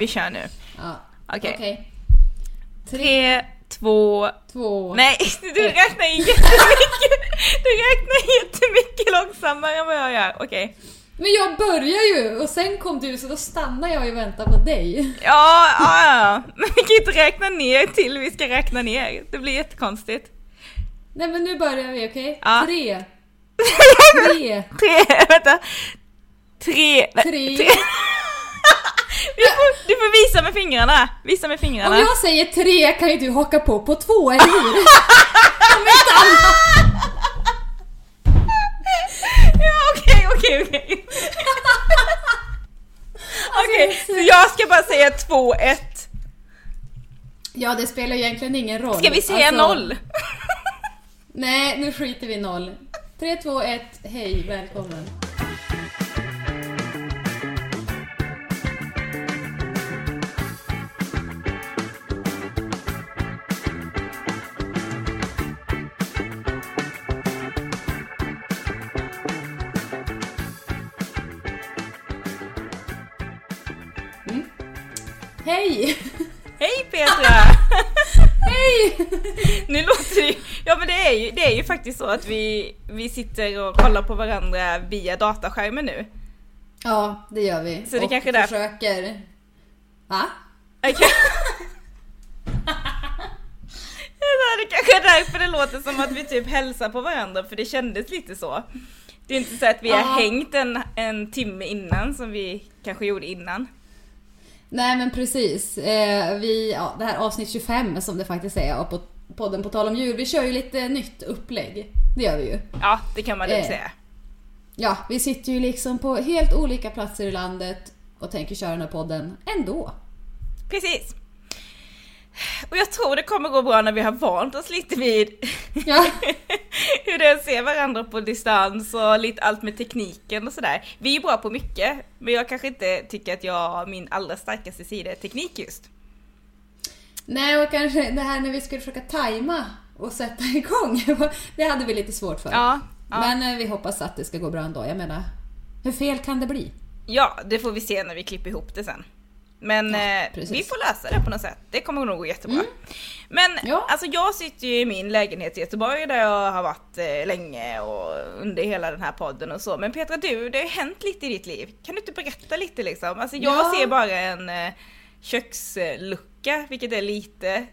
Vi kör nu. Ja. Okej. Okej. Tre, två... Två. Nej, du räknar ju jättemycket. Du räknar jättemycket långsammare än vad jag gör. Okej. Men jag börjar ju och sen kom du så då stannar jag och väntar på dig. Ja, ja, ja. Men vi kan inte räkna ner till vi ska räkna ner. Det blir jättekonstigt. Nej men nu börjar vi, okej? Ja. Tre. Tre. Tre, vänta. Tre. nej, Tre. Du får, du får visa med fingrarna. Visa med fingrarna. Om jag säger tre kan ju du haka på på två, eller hur? Om inte annat. Ja, okej, okej, okej. Okej, så jag ska bara säga två, ett. Ja, det spelar ju egentligen ingen roll. Ska vi säga Alltså, noll? Nej, nu skiter vi i noll. Tre, två, ett, hej, välkommen. Hej! Nu låter det ja men det är ju, det är ju faktiskt så att vi, vi sitter och kollar på varandra via dataskärmen nu. Ja, det gör vi. Så det och kanske är där- försöker... Va? Det kanske är därför det låter som att vi typ hälsar på varandra för det kändes lite så. Det är inte så att vi har hängt en, en timme innan som vi kanske gjorde innan. Nej men precis. Eh, vi, ja, det här avsnitt 25 som det faktiskt är på podden På tal om djur. Vi kör ju lite nytt upplägg. Det gör vi ju. Ja, det kan man lugnt Eh. säga. Ja, vi sitter ju liksom på helt olika platser i landet och tänker köra den här podden ändå. Precis. Och jag tror det kommer gå bra när vi har vant oss lite vid Ja, hur det är att se varandra på distans och lite allt med tekniken och sådär. Vi är bra på mycket, men jag kanske inte tycker att jag, min allra starkaste sida är teknik just. nej och kanske det här när vi skulle försöka tajma och sätta igång. Det hade vi lite svårt för. Ja, ja. Men eh, vi hoppas att det ska gå bra ändå. Jag menar, hur fel kan det bli? ja, det får vi se när vi klipper ihop det sen. Men Ja, eh, vi får lösa det på något sätt. Det kommer nog gå jättebra. Men Ja. alltså jag sitter ju i min lägenhet i Göteborg där jag har varit eh, länge och under hela den här podden och så. Men Petra du, det har ju hänt lite i ditt liv. Kan du inte berätta lite liksom? Alltså jag Ja. ser bara en eh, kökslucka, vilket är lite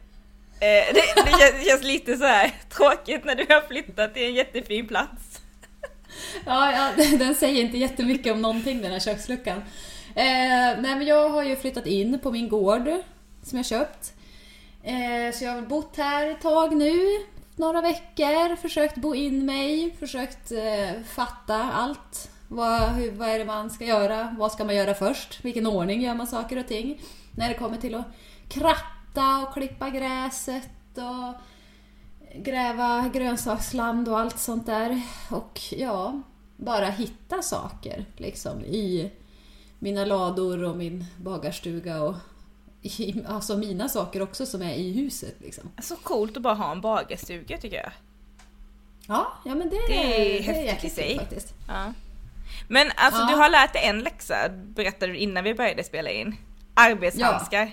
det, det känns- känns lite så här tråkigt när du har flyttat till en jättefin plats. Ja, ja, den säger inte jättemycket om någonting den här köksluckan. Eh, nej men jag har ju flyttat in på min gård som jag köpt. Eh, så jag har bott här ett tag nu, några veckor, försökt bo in mig, försökt eh, fatta allt. Vad, hur, vad är det man ska göra? Vad ska man göra först? Vilken ordning gör man saker och ting? När det kommer till att kratta och klippa gräset och gräva grönsaksland och allt sånt där. Och ja, bara hitta saker liksom i mina lador och min bagarstuga och i, alltså mina saker också som är i huset liksom. Så coolt att bara ha en bagarstuga tycker jag. Ja, ja men det, Det är det är häftigt i sig. faktiskt. Ja. Men alltså Ja. du har lärt dig en läxa, berättade du innan vi började spela in. Arbetshandskar.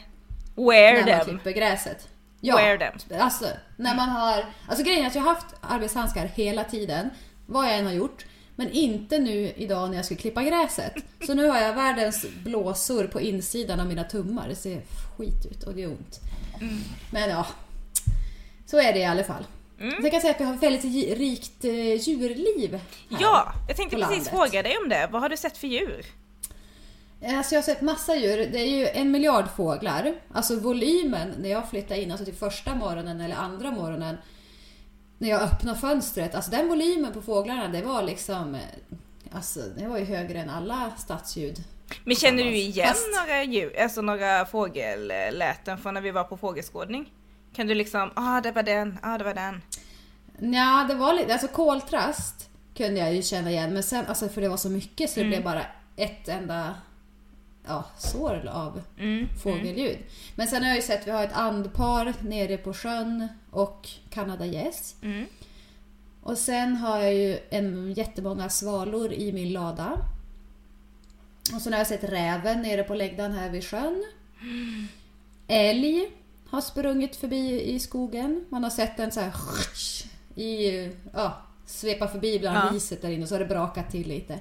Wear när man them. klipper gräset. Ja, Wear them. alltså när man har... Alltså grejen är att jag har haft arbetshandskar hela tiden, vad jag än har gjort. Men inte nu idag när jag ska klippa gräset. Så nu har jag världens blåsor på insidan av mina tummar. Det ser skit ut och det gör ont. Mm. Men ja, så är det i alla fall. Mm. Jag kan säga att vi har ett väldigt rikt eh, djurliv här. Ja, jag tänkte precis landet. fråga dig om det. Vad har du sett för djur? Alltså jag har sett massa djur. Det är ju en miljard fåglar. Alltså volymen när jag flyttade in, alltså till första morgonen eller andra morgonen. När jag öppnade fönstret. Alltså den volymen på fåglarna det var liksom... eh, Alltså det var ju högre än alla stadsljud. Men känner du igen Fast- några djur, alltså några fågelläten från när vi var på fågelskådning? Kan du liksom, ah det var den, ah det var den. Ja, det var lite... Alltså koltrast kunde jag ju känna igen. Men sen, alltså för det var så mycket så det blev bara ett enda ja, sår av Mm. fågelljud. Men sen har jag ju sett, vi har ett andpar nere på sjön och kanadagäss. Mm. Och sen har jag ju en, jättemånga svalor i min lada. Och sen har jag sett räven nere på läggdan här vid sjön. Älg har sprungit förbi i skogen. Man har sett den så här i, ja, svepa förbi bland Ja. riset där inne och så har det brakat till lite.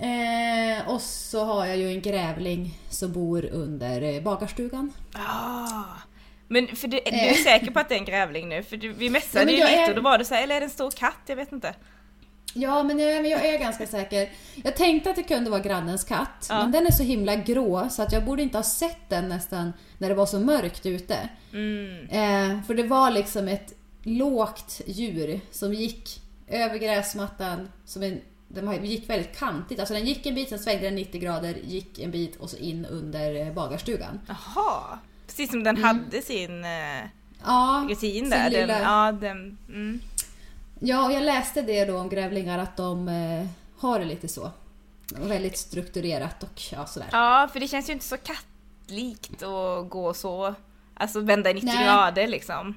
Eh, och så har jag ju en grävling som bor under eh, bagarstugan. Ah. Men för du, du Eh. är säker på att det är en grävling nu? För du, vi messade Ja, ju lite är- och då var det så här, eller är det en stor katt? Jag vet inte. Ja, men jag, jag är ganska säker. Jag tänkte att det kunde vara grannens katt, Ja. men den är så himla grå så att jag borde inte ha sett den nästan när det var så mörkt ute. Mm. Eh, för det var liksom ett lågt djur som gick över gräsmattan. Som en, den gick väldigt kantigt. Alltså den gick en bit, sen svängde den 90 grader, gick en bit och så in under eh, bagarstugan. Jaha. Precis som den hade sin eh, Ja, rutin sin där. Den, lilla- ja, den, mm. ja, och jag läste det då om grävlingar att de eh, har det lite så. Väldigt strukturerat och ja, sådär. ja, för det känns ju inte så kattlikt att gå så, alltså vända i 90 Nej. grader liksom.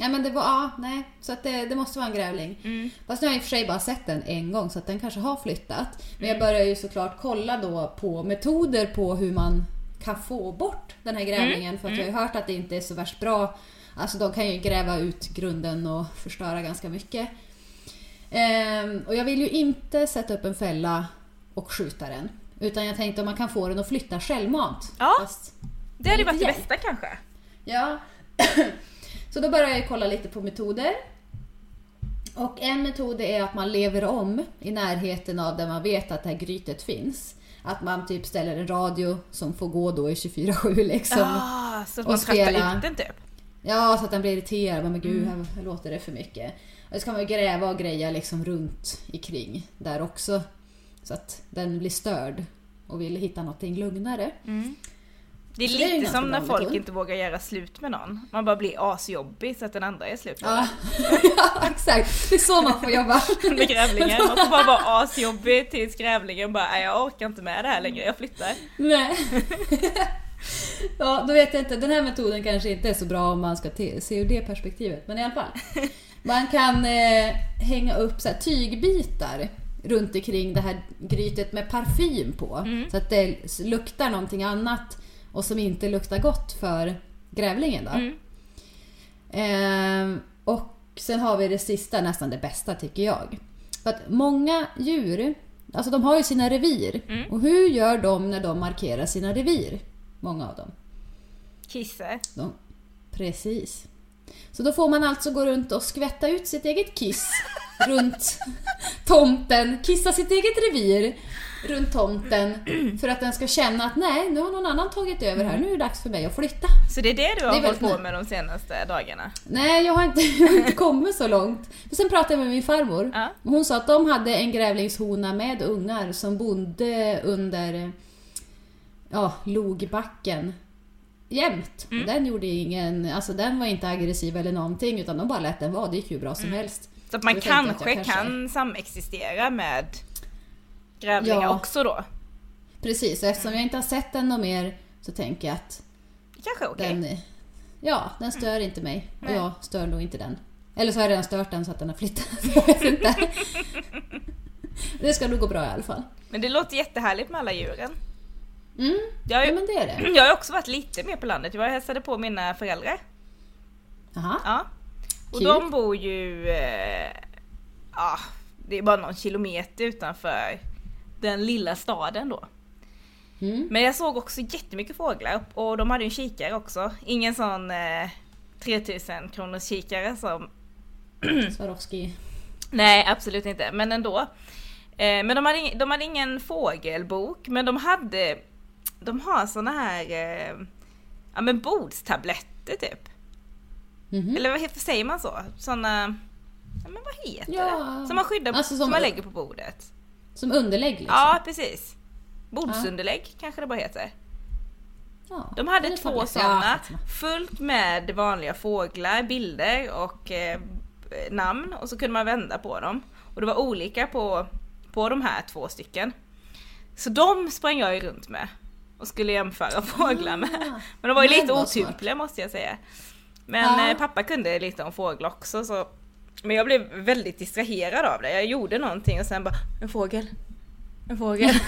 Ja men det var, ja, nej. Så att det, det måste vara en grävling. Mm. Fast nu har jag i och för sig bara sett den en gång så att den kanske har flyttat. Men Mm. jag börjar ju såklart kolla då på metoder på hur man kan få bort den här grävlingen. Mm. För att jag har ju hört att det inte är så värst bra. Alltså de kan ju gräva ut grunden och förstöra ganska mycket. Ehm, och jag vill ju inte sätta upp en fälla och skjuta den. Utan jag tänkte om man kan få den att flytta självmant. Ja. Det hade varit det bästa kanske. Ja. Så då börjar jag kolla lite på metoder. Och en metod är att man lever om i närheten av där man vet att det här grytet finns. Att man typ ställer en radio som får gå då i 24-7 liksom. Ah, så att och man tröttar spela- ut den typ. Ja, så att den blir irriterad. Men gud, Mm. här låter det för mycket. Och så kan man gräva och greja liksom runt omkring där också. Så att den blir störd och vill hitta någonting lugnare. Det är Så det är lite som när folk inte vågar göra slut med någon. Man bara blir asjobbig så att den andra är slut med Ja, ja exakt. Det är så man får jobba. med grävlingen. Man får bara vara asjobbig tills grävlingen bara "Nej, jag orkar inte med det här längre, jag flyttar. Nej. ja, då vet jag inte. Den här metoden kanske inte är så bra om man ska se ur det perspektivet. Men i alla fall. Man kan eh, hänga upp så tygbitar runt omkring det här grytet med parfym på. Så att det luktar någonting annat och som inte luktar gott för grävlingen. Då. Mm. Ehm, och sen har vi det sista, nästan det bästa tycker jag. För att många djur, alltså de har ju sina revir. Mm. Och hur gör de när de markerar sina revir? Många av dem. Kisse. De, precis. Så då får man alltså gå runt och skvätta ut sitt eget kiss runt tomten, kissa sitt eget revir runt tomten för att den ska känna att nej, nu har någon annan tagit över här, nu är det dags för mig att flytta. Så det är det du har Det hållit på med de senaste dagarna? Nej, jag har inte, jag har inte kommit så långt. Men sen pratade jag med min farmor. Ja. Och Hon sa att de hade en grävlingshona med ungar som bodde under ja, logbacken jämt. Mm. Den gjorde ingen, alltså den var inte aggressiv eller någonting utan de bara lät den vara. Det gick ju bra som helst. Så att man kanske, kanske- kan samexistera med grävlingar Ja. också då? Precis, och eftersom jag inte har sett den något mer så tänker jag att kanske är okej. ja, den stör inte mig. Och Nej. jag stör nog inte den. Eller så har jag redan stört den så att den har flyttat. Jag vet inte. Det ska nog gå bra i alla fall. Men det låter jättehärligt med alla djuren. Mm, Jag ja men det är det. jag har också varit lite mer på landet. Jag hälsade på mina föräldrar. Jaha. Ja. Och Kul. de bor ju... Eh, ja, det är bara någon kilometer utanför den lilla staden då. Mm. Men jag såg också jättemycket fåglar och de hade ju en kikare också. Ingen sån eh, 3000 kronors kikare som... Swarovski. Nej, absolut inte. Men ändå. Eh, men de hade, de hade ingen fågelbok, men de hade... De har såna här... Eh, ja men bordstabletter typ. Mhm. Eller vad heter, säger man så? Såna... Ja men vad heter Ja. det? Som man skyddar, Alltså som, som- man lägger på bordet. Som underlägg liksom. Ja, precis. Bordsunderlägg kanske det bara heter. Ja, De hade två sådana, Ja, fullt med vanliga fåglar, bilder och eh, namn och så kunde man vända på dem. Och det var olika på, på de här två stycken. Så de sprang jag ju runt med och skulle jämföra fåglar med. Ah, Men de var ju lite otympliga måste jag säga. Men Ja. eh, pappa kunde lite om fåglar också så men jag blev väldigt distraherad av det. Jag gjorde någonting och sen bara en fågel. En fågel.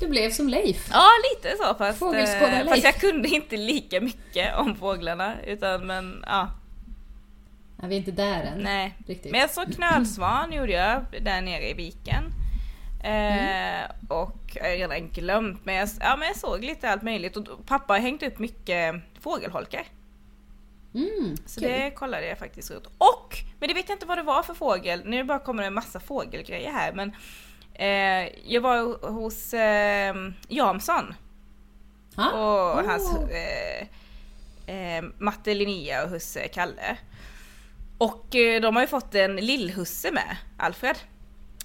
Du blev som Leif. Ja, lite så fast, eh, Leif. fast jag kunde inte lika mycket om fåglarna utan men ja, Ja, vi är inte där än. nej. Riktigt. Men jag såg knölsvan gjorde jag där nere i viken. Eh, Mm. och jag har redan glömt men jag, ja, men jag såg lite allt möjligt och pappa har hängt upp mycket fågelholkar. Mm, Så kul. det kollade jag faktiskt ut. Och! Men det vet jag inte vad det var för fågel. Nu bara kommer det en massa fågelgrejer här men eh, jag var hos eh, Jansson Ha? och Oh. hans eh, eh, Matte Linnea och husse Kalle. Och eh, de har ju fått en lillhusse med, Alfred.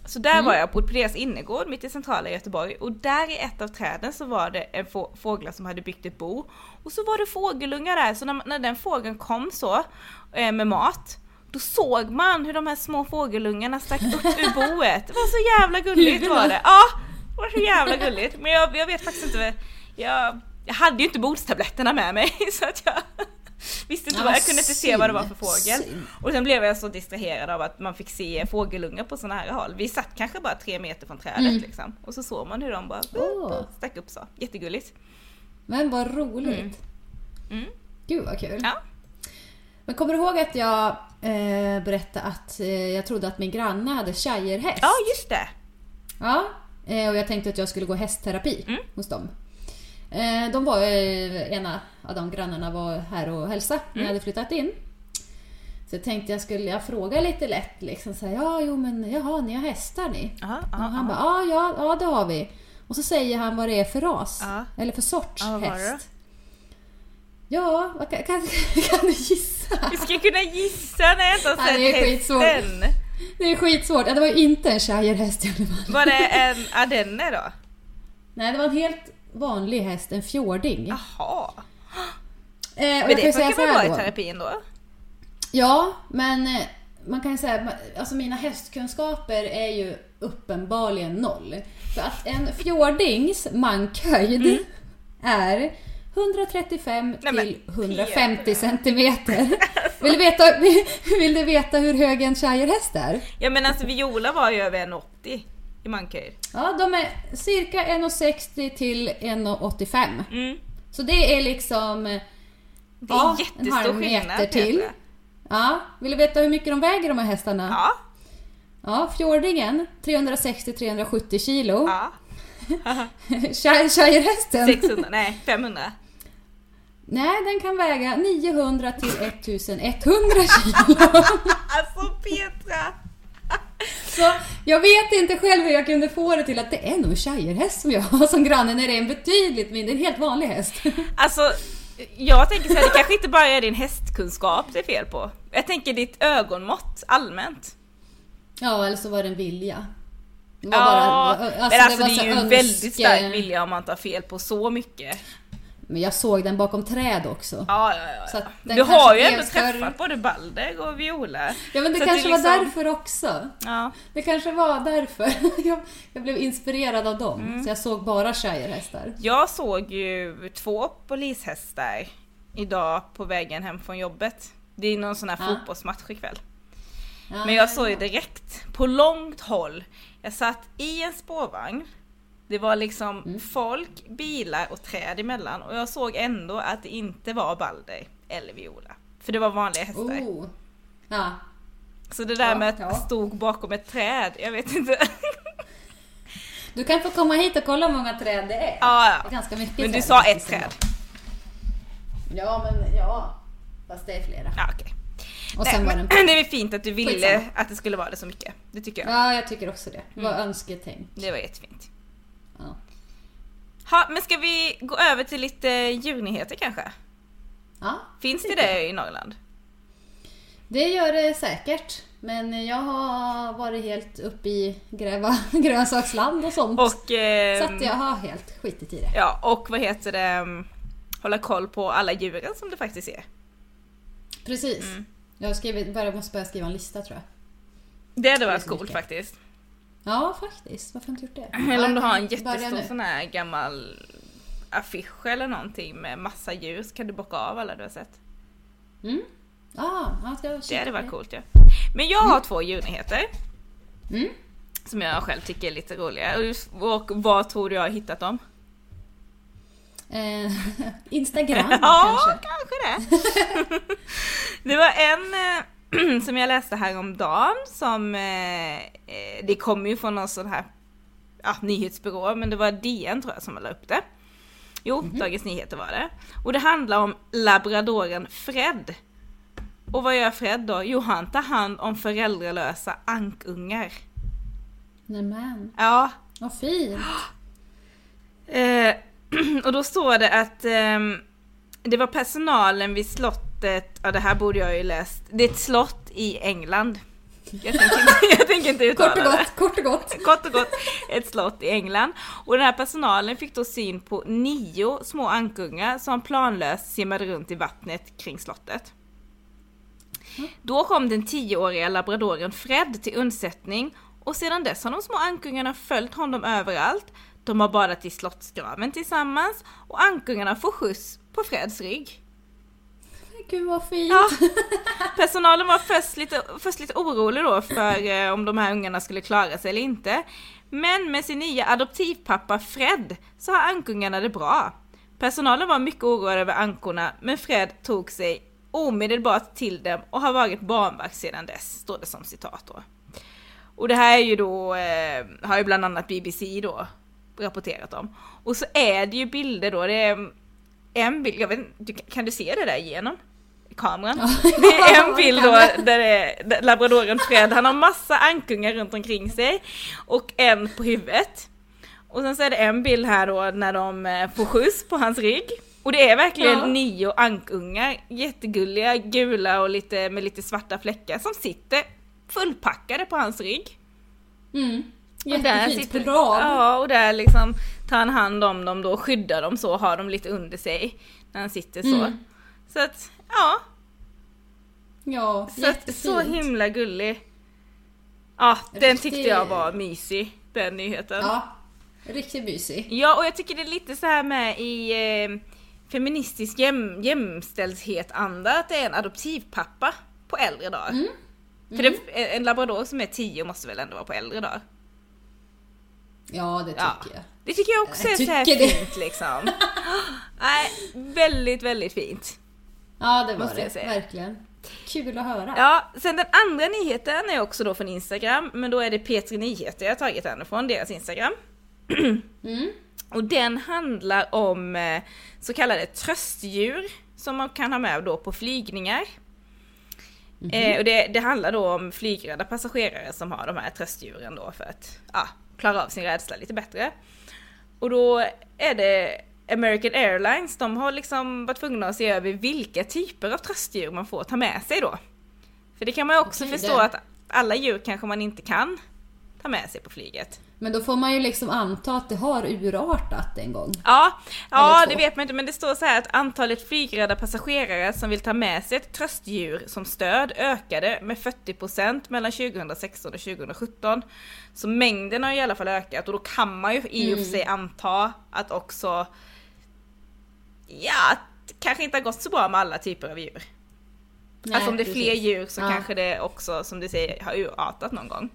Så där Mm. var jag på deras innergård mitt i centrala Göteborg och där i ett av träden så var det en få- fåglar som hade byggt ett bo. Och så var det fågelungar där så när, när den fågeln kom så eh, med mat då såg man hur de här små fågelungarna stack upp ur boet. Det var så jävla gulligt var det. Ja, det var så jävla gulligt. Men jag, jag vet faktiskt inte, jag, jag hade ju inte bordstabletterna med mig så att jag visste inte Ja, vad, jag kunde inte se vad det var för fågel. synd. Och sen blev jag så distraherad av att man fick se fågelungar på såna här håll. Vi satt kanske bara tre meter från trädet Mm. liksom. Och så såg man hur de bara Åh. stack upp så. Jättegulligt. Men vad roligt. Mm. Mm. Gud vad kul. Ja. Men kommer du ihåg att jag eh, berättade att eh, jag trodde att min granne hade shirehäst? ja, just det. Ja, eh, och jag tänkte att jag skulle gå hästterapi Mm. hos dem. Eh, De var eh, ena av de grannarna var här och hälsa när Mm. jag hade flyttat in. Så jag tänkte jag skulle jag fråga lite lätt liksom så här, ja jo men jaha ni har hästar ni? Aha, Och aha, han bara, aha. ja, ja ja det har vi. Och så säger han vad det är för ras. Ja. Eller för sorts Ja, det häst. Ja, vad kan, kan, kan du gissa? Vi ska kunna gissa när jag inte har Ja, sett skitsvårt. hästen. Det är skitsvårt. Ja, det var ju inte en shirehäst i alla fall. Var det en ardenner då? Nej, det var en helt vanlig häst, en fjording. Jaha. Eh, Men det funkar väl bra i terapin då? Ja, men eh, man kan ju säga alltså mina hästkunskaper är ju uppenbarligen noll. För att en fjordings mankhöjd är 135 Mm. Nej, till 150 Petra. centimeter. Vill du, veta, vill du veta hur hög en shirehäst är? Ja men alltså Viola var ju över 1,80 i mankhöjd. Ja, de är cirka 1,60 till 1,85. Mm. Så det är liksom Det är ja, en jättestor halv skillnad. meter till. Petra. Ja, vill du veta hur mycket de väger de här hästarna? Ja. Ja, fjordingen 360-370 kilo. ja. Shire- Shirehästen? 600, nej 500. Nej, den kan väga 900 till 1100 kilo. Alltså Petra! Så jag vet inte själv hur jag kunde få det till att det är nog en shirehäst som jag har som granne när det är en betydligt mindre, en helt vanlig häst. Alltså jag tänker så här, det kanske inte bara är din hästkunskap det är fel på. Jag tänker ditt ögonmått allmänt. Ja, eller så var det en vilja. Det Ja, bara- men alltså det så är ju en väldigt stark vilja om man tar fel på så mycket. Men jag såg den bakom träd också. Ja, ja, ja. Du har ju ändå för- träffat både Balder och Viola. Ja men det Så kanske det var liksom- därför också. Ja. Det kanske var därför. Jag, jag blev inspirerad av dem. Mm. Så jag såg bara shirehästar. Jag såg ju två polishästar idag på vägen hem från jobbet. Det är någon sån här Ja. fotbollsmatch ikväll. Ja, Men jag såg ju direkt på långt håll. Jag satt i en spårvagn. Det var liksom Mm. folk, bilar och träd emellan och jag såg ändå att det inte var Balder eller Viola. För det var vanliga hästar. Oh. Ja. Så det där Ja, med att ja. stod bakom ett träd, jag vet inte. Du kan få komma hit och kolla hur många träd det är. ja, Det är ja. ganska mycket Men du träd sa ett träd. Ja, men ja. Fast det är flera. Ja, okej. Och Nej, sen var men den... Det är fint att du ville Skitsamma. att det skulle vara det så mycket. Det tycker jag. Ja, jag tycker också det. Det var Mm. önsketänk. Det var jättefint. Ha, men ska vi gå över till lite djurnyheter kanske? ja, Finns det det i Norrland? Det gör det säkert. Men jag har varit helt uppe i gräva grönsaksland och sånt. Och, ehm, så att jag har helt skitit i det. ja, och vad heter det? mm, Hålla koll på alla djuren som det faktiskt är. Precis. Mm. Jag har skrivit, bara måste börja skriva en lista tror jag. Det hade varit coolt faktiskt. Ja, faktiskt. Varför har jag inte gjort det? Eller om du har en Ja, jättestor sån här gammal affisch eller någonting med massa djur så kan du bocka av alla du har sett. Mm. Ah, ja, jag Det hade varit coolt ja. Men jag har två djurnyheter. Mm. Som jag själv tycker är lite roliga. Och, var tror du jag har hittat dem? Eh, Instagram ja, kanske? kanske det. det var en eh, som jag läste häromdagen som, eh, eh, det kommer ju från någon sån här ja, nyhetsbyrå, men det var DN tror jag som la upp det. Jo, Mhm. Dagens Nyheter var det. Och det handlar om labradoren Fred. Och vad gör Fred då? Jo, han tar hand om föräldralösa ankungar. Nämen, Ja, vad fint. Eh, och då står det att ehm, det var personalen vid slottet, ja det här borde jag ju läst, det är ett slott i England. Jag tänker inte, jag tänker inte uttala Kort och det. gott, kort och gott. Kort och gott, ett slott i England. Och den här personalen fick då syn på nio små ankungar som planlöst simmade runt i vattnet kring slottet. Då kom den tioåriga labradoren Fred till undsättning och sedan dess har de små ankungarna följt honom överallt. De har badat i slottsgraven tillsammans och ankungarna får skjuts på Freds rygg. Gud vad fint. Ja. Personalen var först lite, först lite orolig då för eh, om de här ungarna skulle klara sig eller inte. Men med sin nya adoptivpappa Fred så har ankungarna det bra. Personalen var mycket oroad över ankorna men Fred tog sig omedelbart till dem och har varit barnvakt sedan dess, står det som citat då. Och det här är ju då, eh, har ju bland annat BBC då rapporterat om. Och så är det ju bilder då, det är en bild, jag vet inte, kan du se det där igenom? Kameran? Det är en bild då där är labradoren Fred, han har massa ankungar runt omkring sig och en på huvudet. Och sen så är det en bild här då när de eh, får skjuts på hans rygg. Och det är verkligen Ja. nio ankungar, jättegulliga, gula och lite, med lite svarta fläckar som sitter fullpackade på hans rygg. Mm. Jättefint sitter- rad. Ja, och där liksom tar han hand om dem då, skyddar dem så, har dem lite under sig när han sitter så. Mm. Så att, ja, Ja, så, jättefint. så himla gullig. Ja, den Riktig- tyckte jag var mysig, den nyheten. Ja. Ja, riktigt mysig. och jag tycker det är lite så här med i eh, feministisk jäm, jämställdhet-anda, att det är en adoptivpappa på äldre dagar. Mm. För det, en labrador som är 10 måste väl ändå vara på äldre dagar? Ja, det tycker Ja. jag. Det tycker jag också Jag är så fint liksom. Nej, väldigt, väldigt fint. Ja, det var Måste jag det. säga. Verkligen. Kul att höra. Ja, sen den andra nyheten är också då från Instagram, men då är det P3 Nyheter jag har tagit den från, deras Instagram. Mm. Och den handlar om eh, så kallade tröstdjur som man kan ha med då på flygningar. Eh, och det, det handlar då om flygrädda passagerare som har de här tröstdjuren då för att ja, klara av sin rädsla lite bättre. Och då är det American Airlines, de har liksom varit tvungna att se över vilka typer av tröstdjur man får ta med sig då. För det kan man ju också Okej, förstå det- att alla djur kanske man inte kan ta med sig på flyget. Men då får man ju liksom anta att det har urartat en gång. Ja, ja det vet man inte men det står så här att antalet flygrädda passagerare som vill ta med sig ett tröstdjur som stöd ökade med 40% mellan 2016 och 2017. Så mängden har i alla fall ökat och då kan man ju i och för sig anta att också Ja, kanske inte har gått så bra med alla typer av djur. Nej, alltså om det är fler precis. djur så Ja. kanske det också som du säger har urartat någon gång.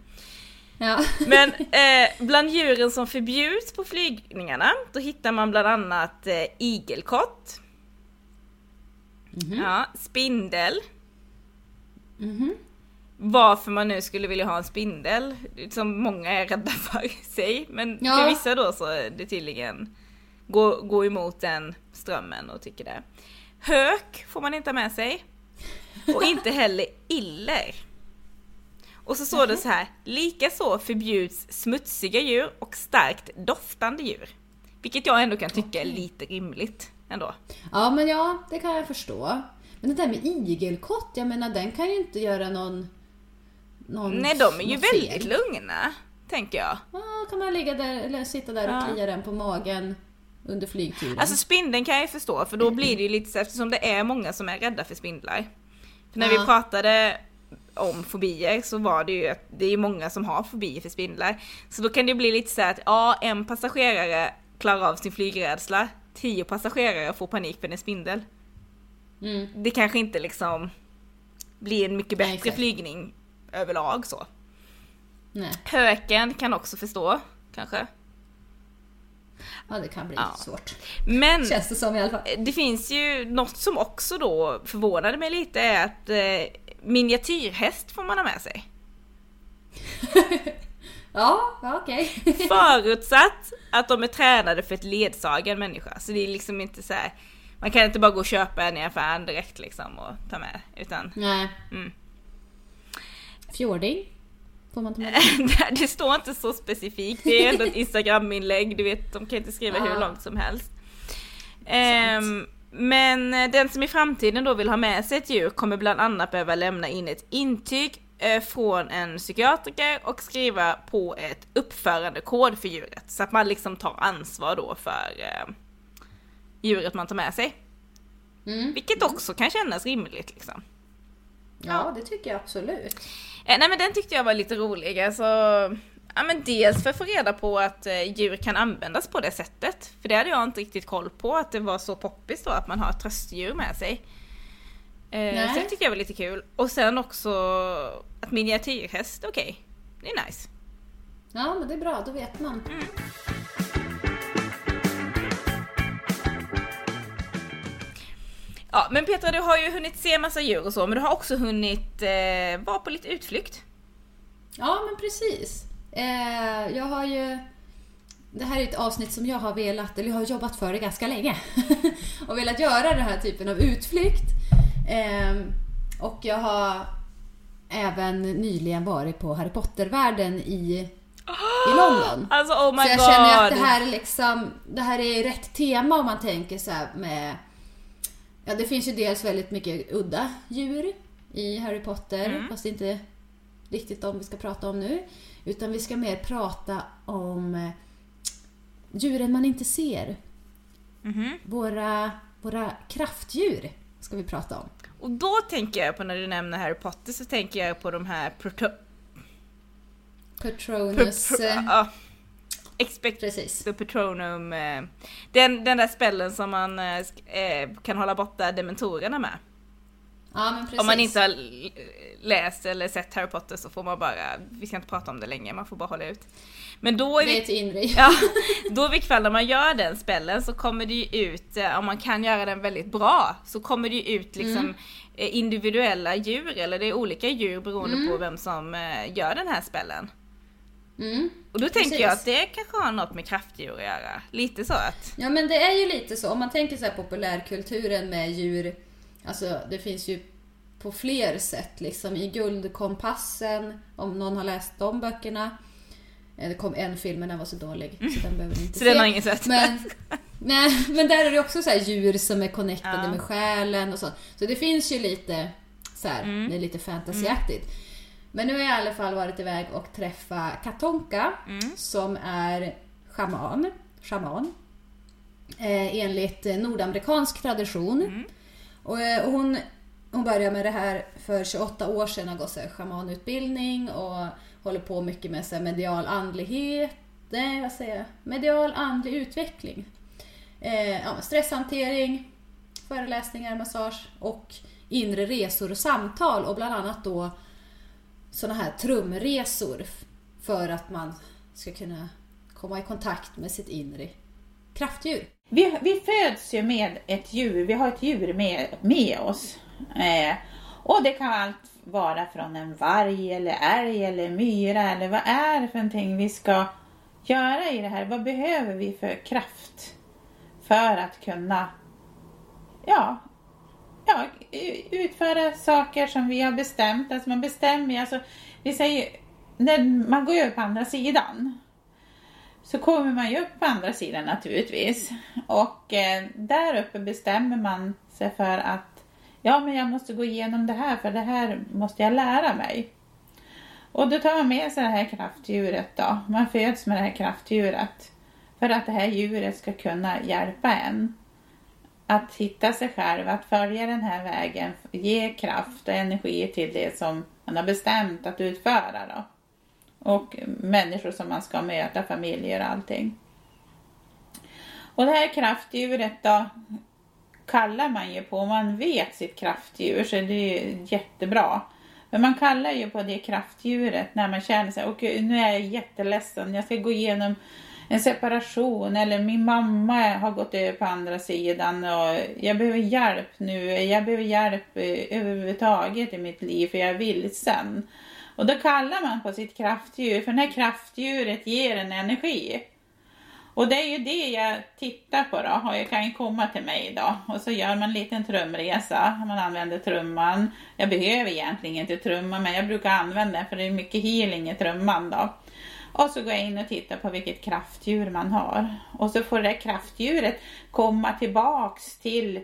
Ja. Men eh, bland djuren som förbjuds på flygningarna, då hittar man bland annat eh, igelkott, Mhm. ja, spindel, Mhm. varför man nu skulle vilja ha en spindel, som många är rädda för i sig, men Ja. för vissa då så det tydligen gå, gå emot den strömmen och tycker det. Hök får man inte ha med sig. Och inte heller iller. Och så står det så här, likaså förbjuds smutsiga djur och starkt doftande djur. Vilket jag ändå kan tycka är lite rimligt ändå. ja, men ja, det kan jag förstå. Men det där med igelkott, jag menar den kan ju inte göra någon... någon Nej de är ju något väldigt fel. lugna, tänker jag. Ja, kan man ligga där eller sitta där och Ja. klia den på magen under flygturen. Alltså spindeln kan jag ju förstå för då blir det ju lite så eftersom det är många som är rädda för spindlar. För när vi Ja. pratade om fobier så var det ju att det är många som har fobier för spindlar. Så då kan det bli lite så att ja, en passagerare klarar av sin flygrädsla, tio passagerare får panik för en spindel. mm. Det kanske inte liksom blir en mycket Nej, bättre exakt. flygning överlag så. Nej. Höken kan också förstå, kanske. Ja, det kan bli Ja. svårt. Men Känns det som i alla fall. det finns ju något som också då förvånade mig lite är att eh, miniatyrhäst får man ha med sig. Ja, ja okej. Förutsatt att de är tränade för att ledsaga en människa. Så det är liksom inte så här. Man kan inte bara gå och köpa en i affären direkt liksom och ta med. Utan Nej. Mm. Fjording? Får man ta med det? det står inte så specifikt. Det är ändå ett instagram-inlägg. Du vet, de kan inte skriva hur långt som helst. Ehm, men eh, den som i framtiden då vill ha med sig ett djur kommer bland annat behöva lämna in ett intyg eh, från en psykiatriker och skriva på ett uppförandekod för djuret. Så att man liksom tar ansvar då för eh, djuret man tar med sig. Mm. Vilket också kan kännas rimligt liksom. Ja, det tycker jag absolut. Eh, nej men den tyckte jag var lite rolig. Alltså, ja, men dels för att få reda på att eh, djur kan användas på det sättet. För det hade jag inte riktigt koll på, att det var så poppis då att man har tröstdjur med sig. Eh, Nej. så det tyckte jag var lite kul. Och sen också att miniatyrhäst, okej. Det är nice. Ja, men det är bra, då vet man. Ja men Petra du har ju hunnit se massa djur och så, men du har också hunnit eh, vara på lite utflykt. Ja, men precis. Eh, jag har ju... Det här är ett avsnitt som jag har velat, eller jag har jobbat för det ganska länge. och velat göra den här typen av utflykt. Eh, och jag har även nyligen varit på Harry Potter-världen i, i London. Alltså oh my så jag god! känner att det här är liksom, det här är rätt tema om man tänker så här med... Ja, det finns ju dels väldigt mycket udda djur i Harry Potter, Mm. fast det är inte riktigt de vi ska prata om nu. Utan vi ska mer prata om eh, djuren man inte ser. Mhm. Våra, våra kraftdjur ska vi prata om. Och då tänker jag på när du nämner Harry Potter så tänker jag på de här proto- Patronus... Pro- pro- eh, ja. Expect Precis. the Patronum. eh, Den, den där spellen som man eh, eh, kan hålla borta dementorerna med. Ja. Om man inte har läst eller sett Harry Potter så får man bara, vi ska inte prata om det länge, man får bara hålla ut. Men då är Det är vi, ett inre. ja, då vid kväll när man gör den spellen så kommer det ju ut, om man kan göra den väldigt bra, så kommer det ju ut liksom Mm. individuella djur, eller det är olika djur beroende Mm. på vem som gör den här spellen. Mm. Och då tänker Precis. jag att det kanske har något med kraftdjur att göra. Lite så att... Ja men det är ju lite så, om man tänker så här populärkulturen med djur, alltså det finns ju på fler sätt liksom. I Guldkompassen, om någon har läst de böckerna. Eh, Det kom en film men den var så dålig så den behöver ni inte Så se. den har ingen sett. Men, nej, men där är det också så här djur som är connectade Ja. med själen och så. Så det finns ju lite så här, Mm. det är lite fantasyaktigt. Men nu har jag i alla fall varit iväg och träffat Katonka Mm. som är shaman. shaman eh, enligt eh, nordamerikansk tradition. Mm. Och, eh, och hon, hon började med det här för 28 år sedan, har gått så här shamanutbildning och håller på mycket med så här medial andlighet, nej vad säger jag, medial andlig utveckling. Eh, ja, stresshantering, föreläsningar, massage och inre resor och samtal och bland annat då sådana här trumresor för att man ska kunna komma i kontakt med sitt inre kraftdjur. Vi, vi föds ju med ett djur, vi har ett djur med, med oss. Eh, och det kan allt vara från en varg eller älg eller myra eller vad är det för någonting vi ska göra i det här? Vad behöver vi för kraft för att kunna ja, ja, utföra saker som vi har bestämt. Alltså man bestämmer ju, alltså, vi säger, när man går över på andra sidan så kommer man ju upp på andra sidan naturligtvis. Och eh, där uppe bestämmer man sig för att ja, men jag måste gå igenom det här för det här måste jag lära mig. Och då tar man med sig det här kraftdjuret då. Man föds med det här kraftdjuret för att det här djuret ska kunna hjälpa en att hitta sig själv, att följa den här vägen, ge kraft och energi till det som man har bestämt att utföra då. Och människor som man ska möta, familjer och allting. Och det här kraftdjuret då kallar man ju på, om man vet sitt kraftdjur så är det ju jättebra. Men man kallar ju på det kraftdjuret när man känner sig, okej nu är jag jätteledsen, jag ska gå igenom en separation eller min mamma har gått över på andra sidan och jag behöver hjälp nu, jag behöver hjälp eh, överhuvudtaget i mitt liv för jag är vilsen. Och då kallar man på sitt kraftdjur, för det här kraftdjuret ger en energi. Och det är ju det jag tittar på då, och jag kan ju komma till mig då. Och så gör man en liten trumresa, man använder trumman. Jag behöver egentligen inte trumma, men jag brukar använda den för det är mycket healing i trumman då. Och så går jag in och tittar på vilket kraftdjur man har. Och så får det kraftdjuret komma tillbaks till,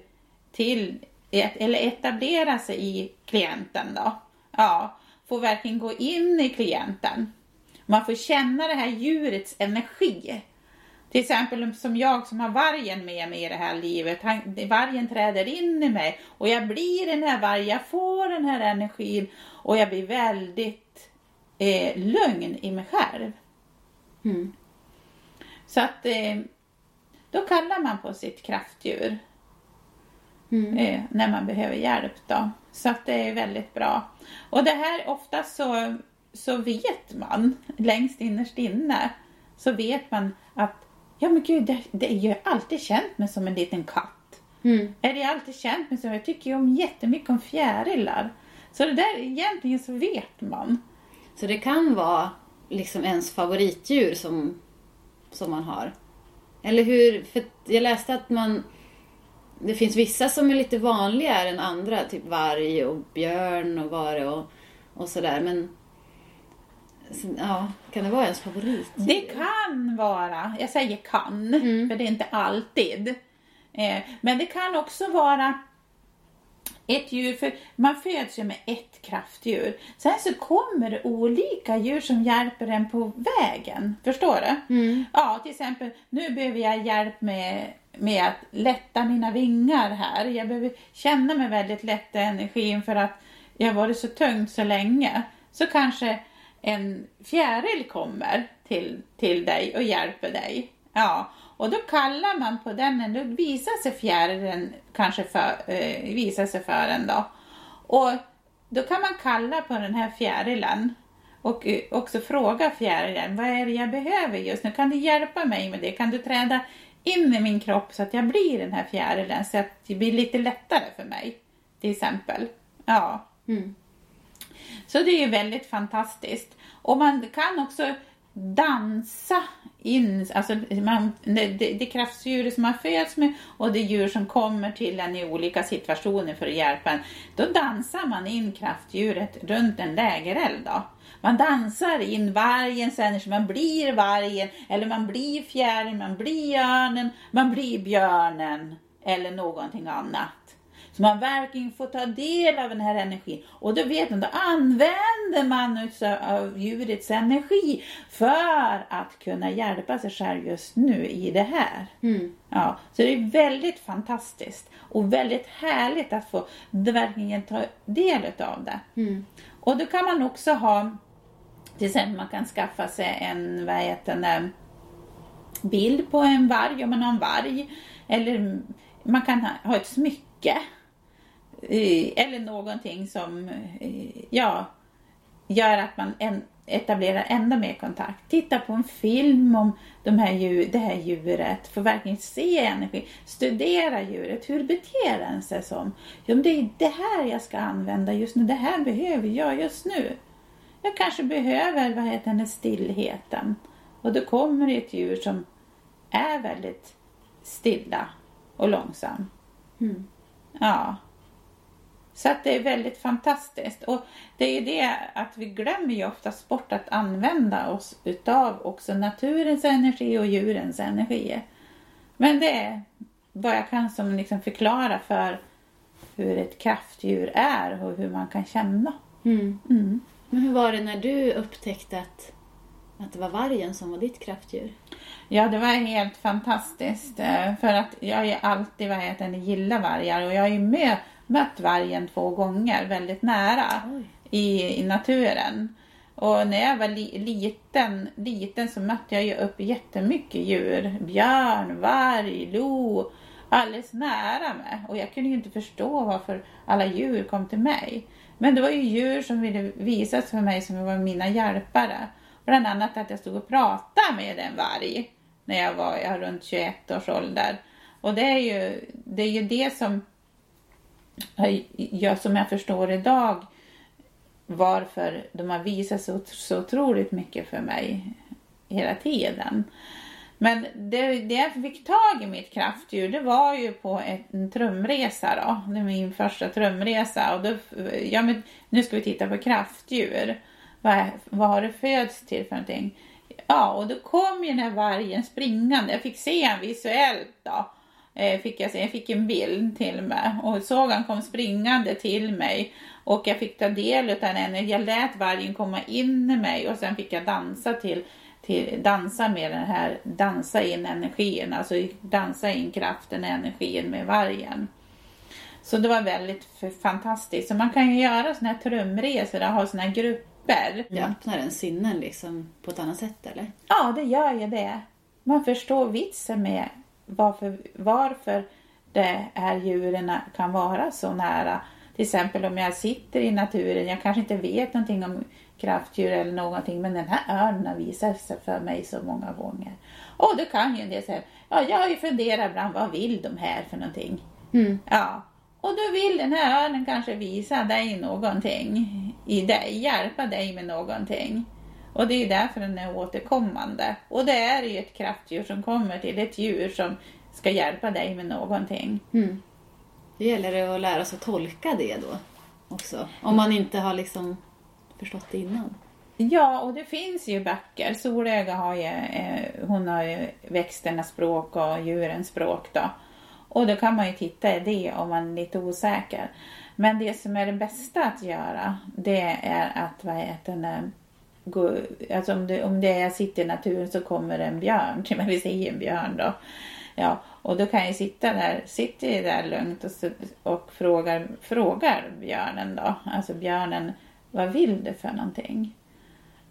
till eller etablera sig i klienten då. Ja, får verkligen gå in i klienten. Man får känna det här djurets energi. Till exempel som jag som har vargen med mig i det här livet. Han, vargen träder in i mig och jag blir den här vargen. Jag får den här energin och jag blir väldigt eh, lugn i mig själv. Mm. Så att eh, då kallar man på sitt kraftdjur Mm. eh, när man behöver hjälp. Då. Så att det är väldigt bra. Och det här ofta så, så vet man längst innerst inne så vet man att ja men gud, det, det är ju alltid känt mig som en liten katt. Mm. Är det alltid känt mig som, jag tycker ju om jättemycket om fjärilar. Så det där egentligen så vet man. Så det kan vara liksom ens favoritdjur som, som man har. Eller hur? För jag läste att man... Det finns vissa som är lite vanligare än andra. Typ varg och björn och vare och, och sådär. Men... Ja, kan det vara ens favoritdjur? Det kan vara, jag säger kan, för det är inte alltid. Eh, men det kan också vara ett djur, för man föds ju med ett kraftdjur. Sen så kommer det olika djur som hjälper en på vägen. Förstår du? Mm. Ja, till exempel, nu behöver jag hjälp med, med att lätta mina vingar här. Jag behöver känna mig väldigt lätt i energin för att jag har varit så tung så länge. Så kanske en fjäril kommer till, till dig och hjälper dig. Ja, och då kallar man på den, då visar sig fjärilen kanske för, eh, visar sig för en då. Och då kan man kalla på den här fjärilen och eh, också fråga fjärilen, vad är det jag behöver just nu? Kan du hjälpa mig med det? Kan du träda in i min kropp så att jag blir den här fjärilen så att det blir lite lättare för mig? Till exempel. Ja. Mm. Så det är ju väldigt fantastiskt. Och man kan också dansa in, alltså man, det, det, kraftdjur som man föds med och det djur som kommer till en i olika situationer för att hjälpa en. Då dansar man in kraftdjuret runt en lägereld då. Man dansar in vargens energi, man blir vargen eller man blir fjärilen, man blir örnen, man blir björnen eller någonting annat. Så man verkligen får ta del av den här energin. Och då vet man, då använder man av djurets energi för att kunna hjälpa sig själv just nu i det här. Mm. Ja, så det är väldigt fantastiskt och väldigt härligt att få verkligen ta del av det. Mm. Och då kan man också ha, till exempel man kan skaffa sig en, vad heter det, bild på en varg om man har en varg. Eller man kan ha, ha ett smycke. Eller någonting som eh, ja, gör att man en, etablerar ännu mer kontakt. Titta på en film om de här djur, det här djuret. Få verkligen se energi. Studera djuret. Hur beter den sig som? Ja, det är det här jag ska använda just nu. Det här behöver jag just nu. Jag kanske behöver vad heter det, stillheten. Och då kommer det ett djur som är väldigt stilla och långsam. Mm. Ja. Så att det är väldigt fantastiskt. Och det är ju det att vi glömmer ju oftast bort att använda oss utav också naturens energi och djurens energi. Men det är vad jag kan som liksom förklara för hur ett kraftdjur är och hur man kan känna. Mm. Mm. Men hur var det när du upptäckte att, att det var vargen som var ditt kraftdjur? Ja, det var helt fantastiskt. eh, För att jag har ju alltid vad heter gillat vargar och jag har ju mö, mött vargen två gånger väldigt nära i, i naturen. Och när jag var li, liten, liten så mötte jag ju upp jättemycket djur. Björn, varg, lo. alldeles nära mig och jag kunde ju inte förstå varför alla djur kom till mig. Men det var ju djur som ville visas för mig som var mina hjälpare. Bland annat att jag stod och pratade med en varg när jag var jag runt 21 års ålder. Och det är ju det, är ju det som, jag, som jag förstår idag varför de har visat så, så otroligt mycket för mig hela tiden. Men det, det jag fick tag i mitt kraftdjur det var ju på en trumresa då. Det var min första trumresa. Och då, ja, men nu ska vi titta på kraftdjur. Vad, vad har det föds till för någonting? Ja, och då kom ju den här vargen springande. Jag fick se honom visuellt då. Eh, fick jag, jag fick en bild till mig och såg han kom springande till mig. Och jag fick ta del av den. Jag lät vargen komma in i mig och sen fick jag dansa till till, dansa med den här, dansa in energin, alltså dansa in kraften, energin med vargen. Så det var väldigt fantastiskt. Så man kan ju göra såna här trumresor och ha såna här grupper. Det öppnar en sinnen liksom på ett annat sätt eller? Ja, det gör ju det. Man förstår vitsen med varför, varför det här djuren kan vara så nära. Till exempel om jag sitter i naturen, jag kanske inte vet någonting om kraftdjur eller någonting. Men den här örnen har visat sig för mig så många gånger. Och då kan ju en del säga, ja jag har ju funderat ibland, vad vill de här för någonting? Mm. Ja, och då vill den här örnen kanske visa dig någonting i dig, hjälpa dig med någonting. Och det är därför den är återkommande. Och det är ju ett kraftdjur som kommer till, ett djur som ska hjälpa dig med någonting. Mm. Det gäller att lära sig att tolka det då också. Om man inte har liksom förstått det innan. Ja, och det finns ju böcker. Solöga har ju, eh, hon har ju växternas språk och djurens språk då. Och då kan man ju titta i det om man är lite osäker. Men det som är det bästa att göra, det är att vad heter det, gå, alltså om det, om det är jag sitter i naturen så kommer en björn till mig, vi säger en björn då. Ja, och då kan jag sitta där, sitter jag där lugnt och, och frågar, frågar björnen då, alltså björnen vad vill du för någonting?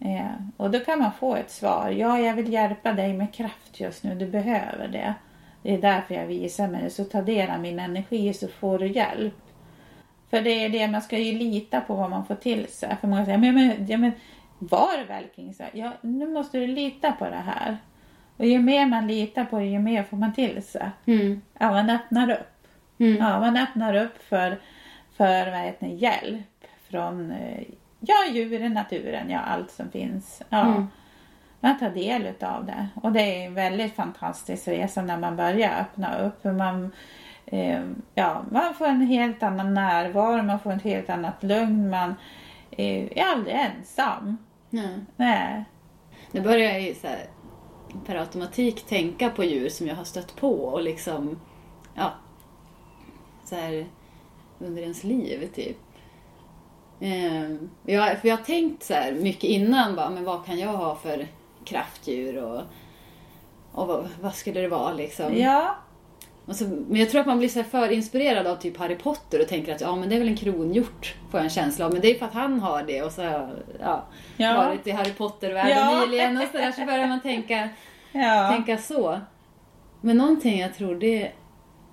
Eh, och då kan man få ett svar. Ja, jag vill hjälpa dig med kraft just nu. Du behöver det. Det är därför jag visar mig. Så ta del av min energi så får du hjälp. För det är det, man ska ju lita på vad man får till sig. För många säger, men, men, ja, men var det verkligen så? Ja, nu måste du lita på det här. Och ju mer man litar på det, ju mer får man till sig. Mm. Ja, man öppnar upp. Mm. Ja, man öppnar upp för, för vad heter det, hjälp från eh, ja, djuren, naturen, ja allt som finns. Ja. Mm. Man tar del av det och det är en väldigt fantastisk resa när man börjar öppna upp. Man, eh, ja, man får en helt annan närvaro, man får ett helt annat lugn. Man eh, är aldrig ensam. Nej. Nej. Nu börjar jag ju så här, per automatik tänka på djur som jag har stött på och liksom, ja, så här under ens liv typ. Eh, jag, för jag har tänkt så här mycket innan, bara, men vad kan jag ha för kraftdjur och, och vad, vad skulle det vara liksom? Ja. Och så, men jag tror att man blir så för inspirerad av typ Harry Potter och tänker att ja men det är väl en kronhjort, får jag en känsla av. Men det är för att han har det och så har ja, ja. varit i Harry Potter-världen ja. nyligen och så där så börjar man tänka, ja. tänka så. Men någonting jag tror det är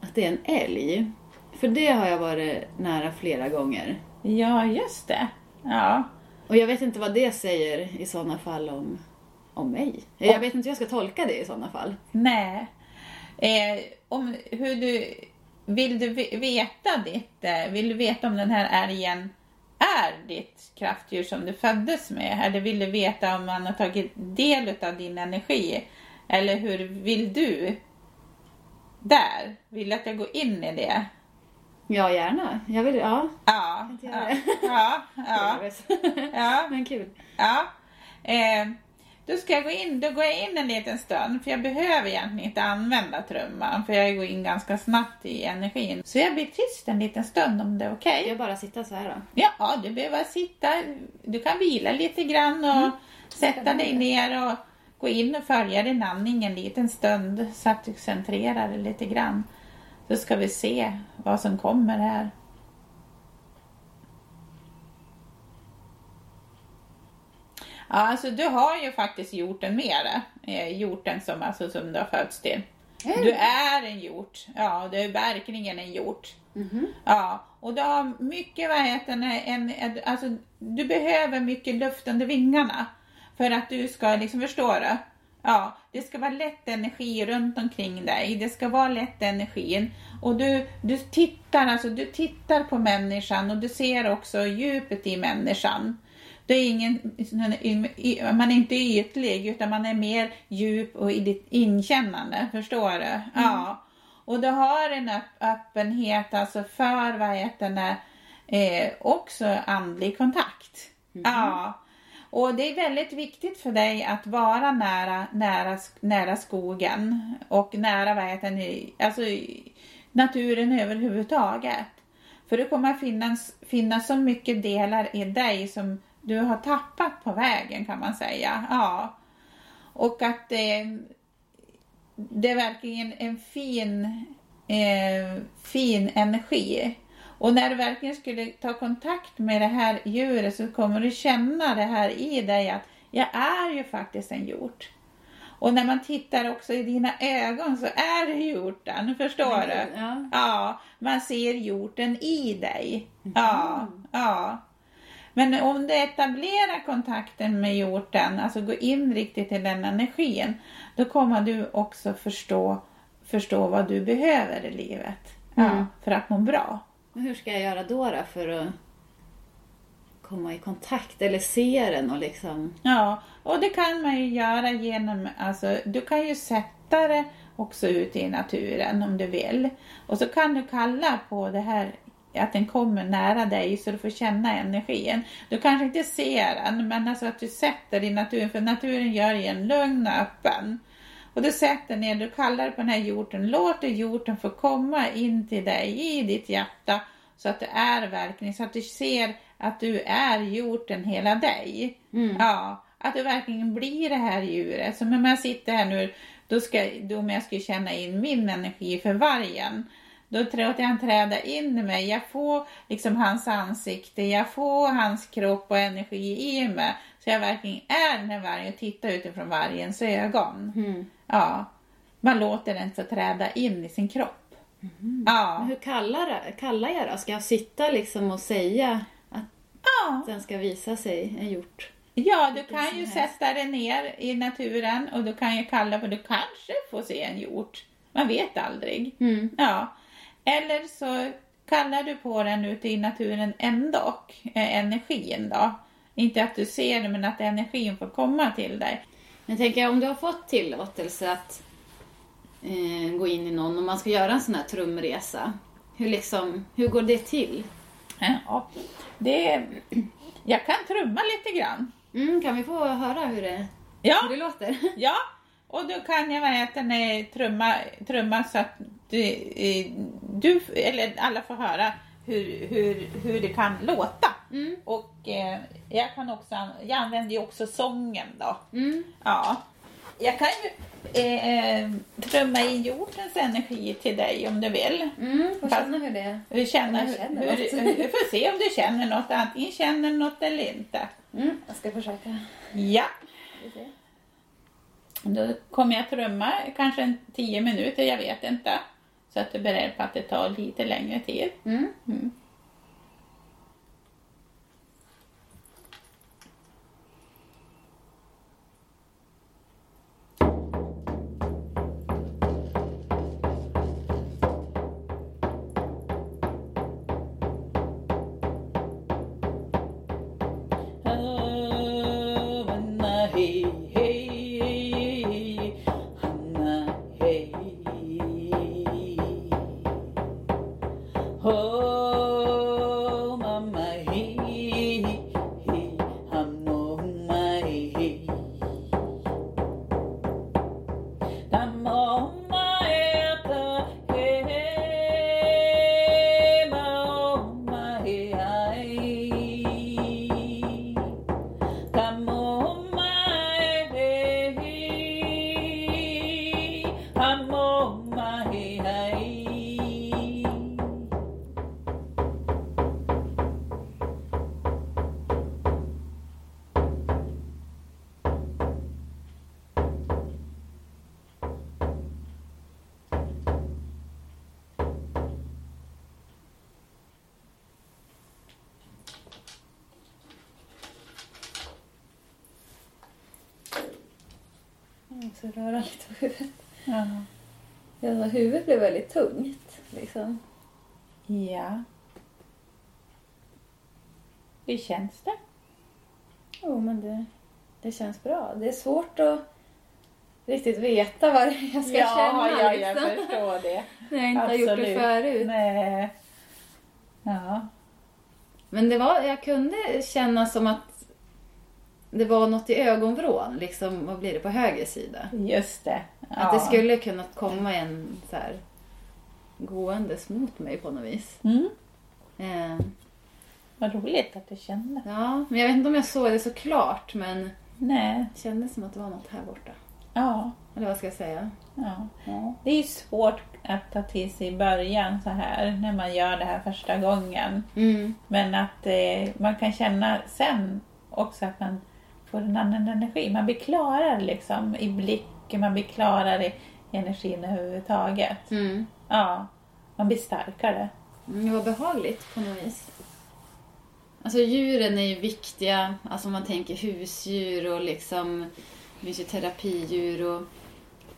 att det är en älg. För det har jag varit nära flera gånger. Ja, just det. Ja. Och jag vet inte vad det säger i sådana fall om, om mig. Jag vet inte hur jag ska tolka det i sådana fall. Nej. Eh, om hur du, vill du veta ditt, eh, vill du veta om den här älgen är ditt kraftdjur som du föddes med? Eller vill du veta om man har tagit del av din energi? Eller hur vill du? Där, vill du att jag går in i det? Ja, gärna. Jag vill, ja. Ja. Ja. ja, ja. ja. Men kul. Ja. Eh, då ska jag gå in, då går jag in en liten stund för jag behöver egentligen inte använda trumman för jag går in ganska snabbt i energin. Så jag blir tyst en liten stund om det är okej. Okay. Jag bara sitta så här då? Ja, du behöver sitta. Du kan vila lite grann och mm. sätta dig ner och gå in och följa din andning en liten stund så att du centrerar dig lite grann. Så ska vi se vad som kommer här. Ja, alltså du har ju faktiskt gjort en med det. Eh, gjort som, alltså, som du har fötts till. Du är en hjort. Ja, du är verkligen en hjort. Ja, och du har mycket, vad heter det, en, en, alltså, du behöver mycket luft under vingarna. För att du ska, liksom, förstår du? Ja, det ska vara lätt energi runt omkring dig. Det ska vara lätt energin. Och du, du tittar, alltså du tittar på människan och du ser också djupet i människan. Det är ingen, man är inte ytlig utan man är mer djup och i ditt inkännande, förstår du? Ja. Och du har en öpp- öppenhet alltså för vad heter det, eh, också andlig kontakt. Ja. Och det är väldigt viktigt för dig att vara nära, nära, nära skogen och nära vad heter det, alltså naturen överhuvudtaget. För det kommer finnas, finnas så mycket delar i dig som du har tappat på vägen kan man säga. Ja. Och att det, det är verkligen en fin, eh, fin energi. Och när du verkligen skulle ta kontakt med det här djuret så kommer du känna det här i dig att jag är ju faktiskt en hjort. Och när man tittar också i dina ögon så är det hjorten, förstår du? Ja. Ja, man ser hjorten i dig. Ja, ja. Men om du etablerar kontakten med hjorten, alltså gå in riktigt i den energin, då kommer du också förstå, förstå vad du behöver i livet. Mm. för att må bra. Men hur ska jag göra då, då för att komma i kontakt eller se den och liksom... Ja, och det kan man ju göra genom, alltså du kan ju sätta det också ute i naturen om du vill. Och så kan du kalla på det här att den kommer nära dig så du får känna energin. Du kanske inte ser den, men alltså att du sätter i naturen, för naturen gör ju en lugn och öppen. Och du sätter ner, du kallar på den här jorden, låter jorden få komma in till dig i ditt hjärta så att det är verkligen, så att du ser att du är jorden hela dig. Ja, att du verkligen blir det här djuret. Som om jag sitter här nu, då ska, då om jag skulle känna in min energi för vargen. Då tror jag att han träda in i mig. Jag får liksom hans ansikte, jag får hans kropp och energi i mig. Så jag verkligen är den här vargen och tittar utifrån vargens ögon. Ja, man låter den så träda in i sin kropp. Men Ja, hur kallar, kallar jag då? Ska jag sitta liksom och säga att ja. den ska visa sig en hjort? Ja, du kan ju sätta dig ner i naturen och du kan ju kalla på, du kanske får se en hjort. Man vet aldrig. Mm. Ja. Eller så kallar du på den ute i naturen ändå, eh, energin då. Inte att du ser det, men att energin får komma till dig. Men tänker jag, om du har fått tillåtelse att eh, gå in i någon och man ska göra en sån här trumresa. Hur, liksom, hur går det till? Ja, det, jag kan trumma lite grann. Mm, kan vi få höra hur det, Ja, hur det låter? ja. Och då kan jag vad heter trumma, trumma så att du, eh, du, eller alla får höra hur, hur, hur det kan låta. Mm. Och eh, jag kan också, jag använder ju också sången då. Mm. Ja. Jag kan ju eh, trumma in jordens energi till dig om du vill. Mm, får känna hur det Jag känner hur, något. vi får se om du känner något, antingen känner något eller inte. mm, Jag ska försöka. Ja, då kommer jag trumma kanske en tio minuter, jag vet inte. Så att du är beredd på att det tar lite längre tid. Mm. Mm. Huvudet blev väldigt tungt. Liksom. ja. Hur känns det? Jo, men det, det känns bra. Det är svårt att riktigt veta vad jag ska känna. ja, jag liksom. förstår det. När jag inte har gjort det förut. Nej. Ja. Men det var, jag kunde känna som att det var något i ögonvrån, liksom, vad blir det, på höger sida. Just det. Ja. Att det skulle kunna komma en så här gåendes mot mig på något vis. Mm. Eh, Vad roligt att du kände. ja, men jag vet inte om jag såg det så klart, men Nej. det kändes som att det var något här borta. Ja. Eller vad ska jag säga? ja. Ja. Det är ju svårt att ta till sig i början så här när man gör det här första gången. Mm. Men att eh, man kan känna sen också att man får en annan energi. Man blir klarare liksom i blicken, man blir klarare i energin överhuvudtaget. Mm. Ja, man blir starkare. Mm, Det var behagligt på något vis. Alltså djuren är ju viktiga, alltså om man tänker husdjur och liksom, det finns ju terapidjur och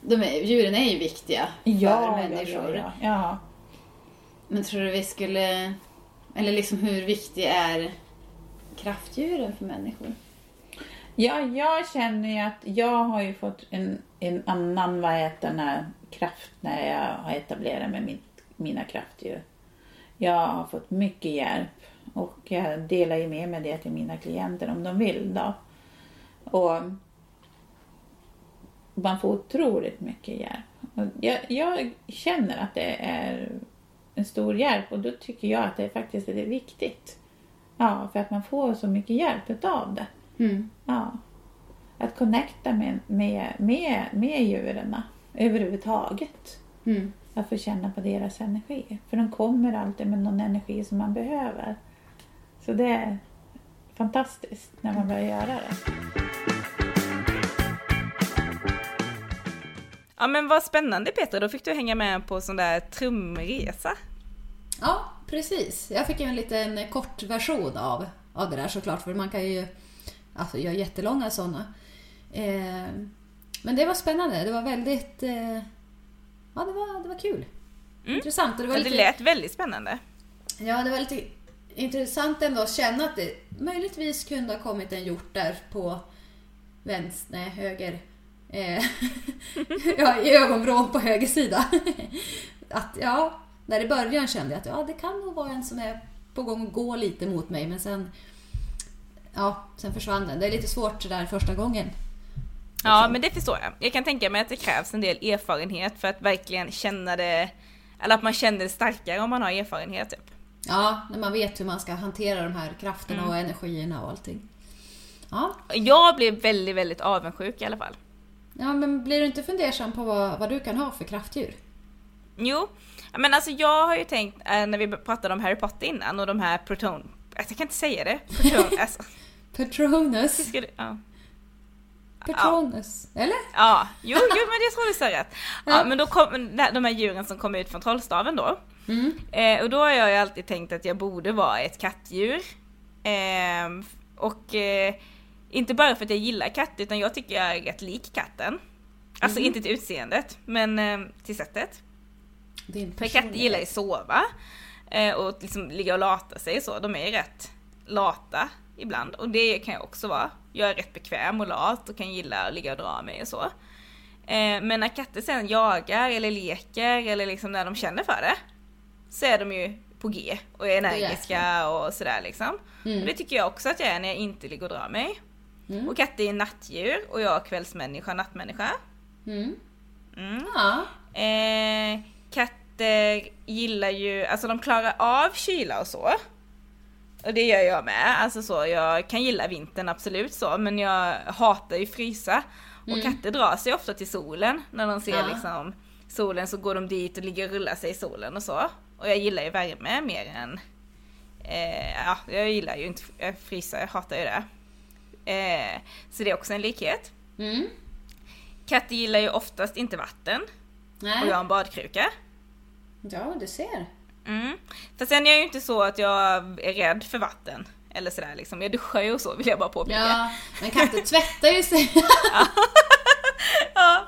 de är, djuren är ju viktiga för människor. Ja, ja. Men tror du vi skulle, eller liksom hur viktig är kraftdjuren för människor? Ja, jag känner ju att jag har ju fått en, en annan vad heter den kraft när jag har etablerat med mitt, mina kraftdjur. Jag har fått mycket hjälp och jag delar ju med mig det till mina klienter om de vill då. Och man får otroligt mycket hjälp. Och jag, jag känner att det är en stor hjälp och då tycker jag att det faktiskt är viktigt. Ja, för att man får så mycket hjälp utav det. Mm. Ja. Att connecta med, med, med, med djuren överhuvudtaget. Mm. Att få känna på deras energi. För de kommer alltid med någon energi som man behöver. Så det är fantastiskt när man börjar göra det. Ja men vad spännande Petra, då fick du hänga med på sån där trumresa. Ja, precis. Jag fick ju en liten kort version av, av det där såklart, för man kan ju alltså, göra jättelånga sådana. Eh, men det var spännande. Det var väldigt... Eh, ja, det var, det var kul. Mm. Intressant. Och det, var Ja, det lite, lät väldigt spännande. ja, det var lite intressant ändå att känna att det möjligtvis kunde ha kommit en hjort där på vänster, nej, höger. Eh, ja, i ögonvrån på höger sida. att, ja, där i början kände jag att ja, det kan nog vara en som är på gång att gå lite mot mig, men sen Ja, sen försvann den. Det är lite svårt det där första gången. Ja men det förstår jag. Jag kan tänka mig att det krävs en del erfarenhet för att verkligen känna det, eller att man känner det starkare om man har erfarenhet typ. Ja, när man vet hur man ska hantera de här krafterna och energierna och allting. Ja, Jag blev väldigt, väldigt avundsjuk i alla fall. ja men blir du inte fundersam på vad, vad du kan ha för kraftdjur? Jo, men alltså jag har ju tänkt eh, när vi pratade om Harry Potter innan och de här proton... Alltså, jag kan inte säga det. Proton, alltså, Patronus. hur ska det, ja. Patronus. Eller? Ja, jo, jo men jag tror det är så rätt. Ja, Ja. men då kom de här djuren som kom ut från trollstaven då. Mm. Eh, och då har jag ju alltid tänkt att jag borde vara ett kattdjur. Eh, och eh, inte bara för att jag gillar katt utan jag tycker jag är rätt lik katten. Alltså Mhm. inte till utseendet men eh, till sättet. För katter gillar ju sova eh, och liksom ligga och lata sig så. De är ju rätt lata ibland och det kan jag också vara. Jag är rätt bekväm och lat och kan gilla att ligga och dra mig och så. Eh, men när katter sen jagar eller leker eller liksom när de känner för det så är de ju på G och är energiska och sådär liksom. Mm. Och det tycker jag också att jag är när jag inte ligger och drar mig. Mm. Och katter är nattdjur och jag är kvällsmänniska, nattmänniska. Mm. Mm. Ja. Eh, katter gillar ju, alltså de klarar av kyla och så. Och det gör jag med. Alltså så, jag kan gilla vintern absolut så, men jag hatar ju frysa. Och Mm. katter drar sig ofta till solen. När de ser Ja. liksom solen så går de dit och ligger och rullar sig i solen och så. Och jag gillar ju värme mer än... Eh, ja, jag gillar ju inte att frysa, jag hatar ju det. Eh, så det är också en likhet. Mm. Katter gillar ju oftast inte vatten. Och Nej. jag har en badkruka. Ja, du ser. Mm. För sen är jag ju inte så att jag är rädd för vatten. Eller sådär liksom. Jag duschar ju och så vill jag bara påpeka. Ja. Ja, men katter tvättar ju sig.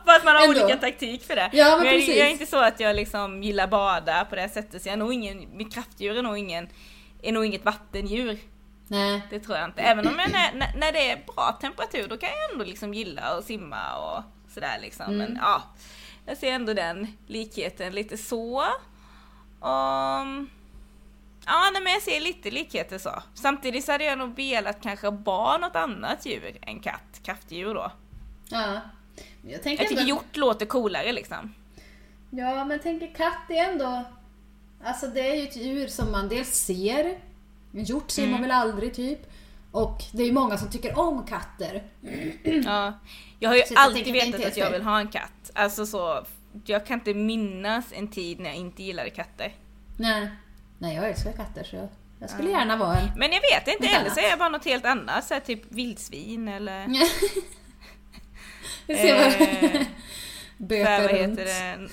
bara att man har Ändå. olika taktik för det. Ja, men jag, precis. jag är inte så att jag liksom gillar bada på det sättet så jag är nog ingen, mitt kraftdjur är nog ingen, är nog inget vattendjur. Nej. Det tror jag inte. Även om jag, när, när det är bra temperatur då kan jag ändå liksom gilla att simma och sådär liksom. Mm. Men ja, jag ser ändå den likheten lite så. Um, ja, nej, men jag ser lite likheter så. Samtidigt så hade jag nog velat kanske vara något annat djur än katt, kraftdjur då. Ja. Men Jag tänker Jag tycker ändå- hjort låter coolare liksom. Ja, men jag tänker katt är ändå... Alltså det är ju ett djur som man dels ser. En hjort ser Mm. man väl aldrig typ. Och det är ju många som tycker om katter. Ja. Jag har ju Så jag alltid inte vetat att jag vill ha en katt. Alltså så, jag kan inte minnas en tid när jag inte gillade katter. Nej. Nej, jag älskar katter så jag, jag skulle gärna vara en. Men jag vet inte, eller så är jag bara något helt annat, så här, typ vildsvin eller... Vi ser vad... Eh, Böter vad runt. heter det?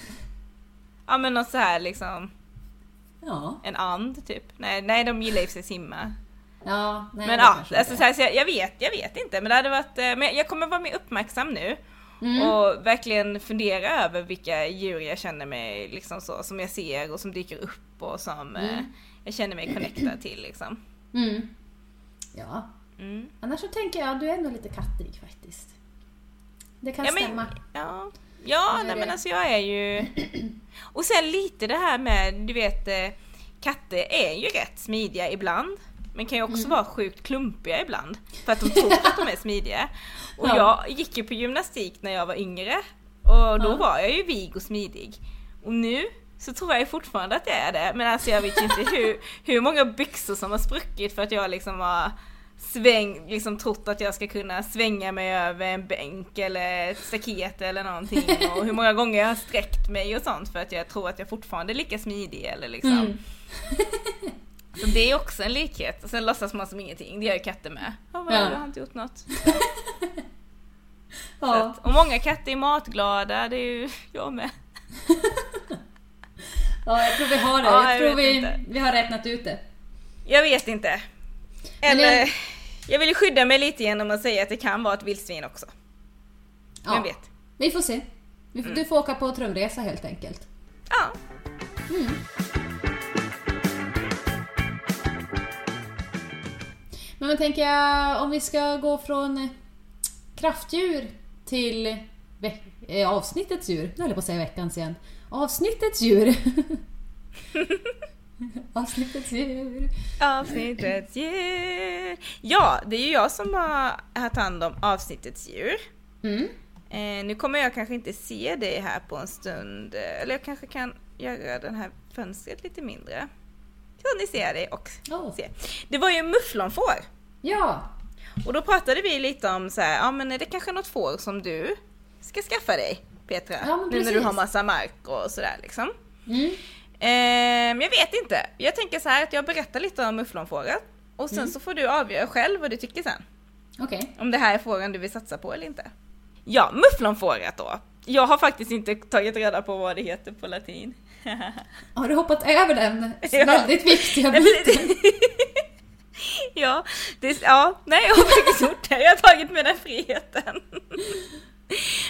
Ja men något så här liksom, Ja. en and typ. Nej, nej de gillar ju sig simma. Ja, nej, men ja, alltså, så här, så jag, jag vet, jag vet inte. Men det hade varit, eh, men jag kommer vara mer uppmärksam nu. Mm. Och verkligen fundera över vilka djur jag känner mig liksom så, som jag ser och som dyker upp och som eh, Mm. jag känner mig connectad till liksom. Mm. Ja. Mm. Annars så tänker jag att du är nog lite kattig faktiskt. Det kan Ja, men- stämma. Ja, ja nej, men alltså jag är ju... Och sen lite det här med, du vet, eh, katter är ju rätt smidiga ibland. Men kan ju Mm. också vara sjukt klumpiga ibland. För att de tror att de är smidiga. Och Ja. jag gick ju på gymnastik när jag var yngre. Och då Ja. var jag ju vig och smidig. Och nu så tror jag fortfarande att jag är det. Men alltså jag vet inte hur, hur många byxor som har spruckit för att jag liksom har sväng, liksom trott att jag ska kunna svänga mig över en bänk eller ett staket eller någonting. Och hur många gånger jag har sträckt mig och sånt för att jag tror att jag fortfarande är lika smidig eller liksom. Mm. Så det är också en likhet. Och sen låtsas man som ingenting, det gör ju katter med. Ja, vad, Ja. jag har inte gjort något. Ja. att, och många katter är matglada, det är ju jag med. ja, jag tror vi har det. Ja, jag jag tror vi, inte. vi har räknat ut det. Jag vet inte. Eller, jag- jag vill ju skydda mig lite genom att säga att det kan vara ett vildsvin också. Ja. Vem vet? Vi får se. Mm. får, Du får åka på trumresa helt enkelt. Ja. Men jag tänker jag, om vi ska gå från kraftdjur till eh, avsnittets djur. Nu höll jag på att säga veckans igen. Avsnittets djur. avsnittets djur. Avsnittets djur. Ja, det är ju jag som har haft hand om avsnittets djur. Mm. Eh, nu kommer jag kanske inte se dig här på en stund. Eller jag kanske kan göra den här fönstret lite mindre. Så ni ser dig och Oh. ser. Det var ju mufflonfår. Ja. Och då pratade vi lite om så här, ja men är det kanske något får som du ska skaffa dig Petra? Ja, nu när du har massa mark och sådär liksom. Mm. Ehm, jag vet inte. Jag tänker så här att jag berättar lite om mufflonfåret. Och sen Mm. så får du avgöra själv vad du tycker sen. Okej. Om det här är fåren du vill satsa på eller inte. Ja, mufflonfåret då. Jag har faktiskt inte tagit reda på vad det heter på latin. Har du hoppat över den Ja. väldigt viktiga biten? ja, det, ja, nej jag har faktiskt gjort det. Jag har tagit mig den friheten.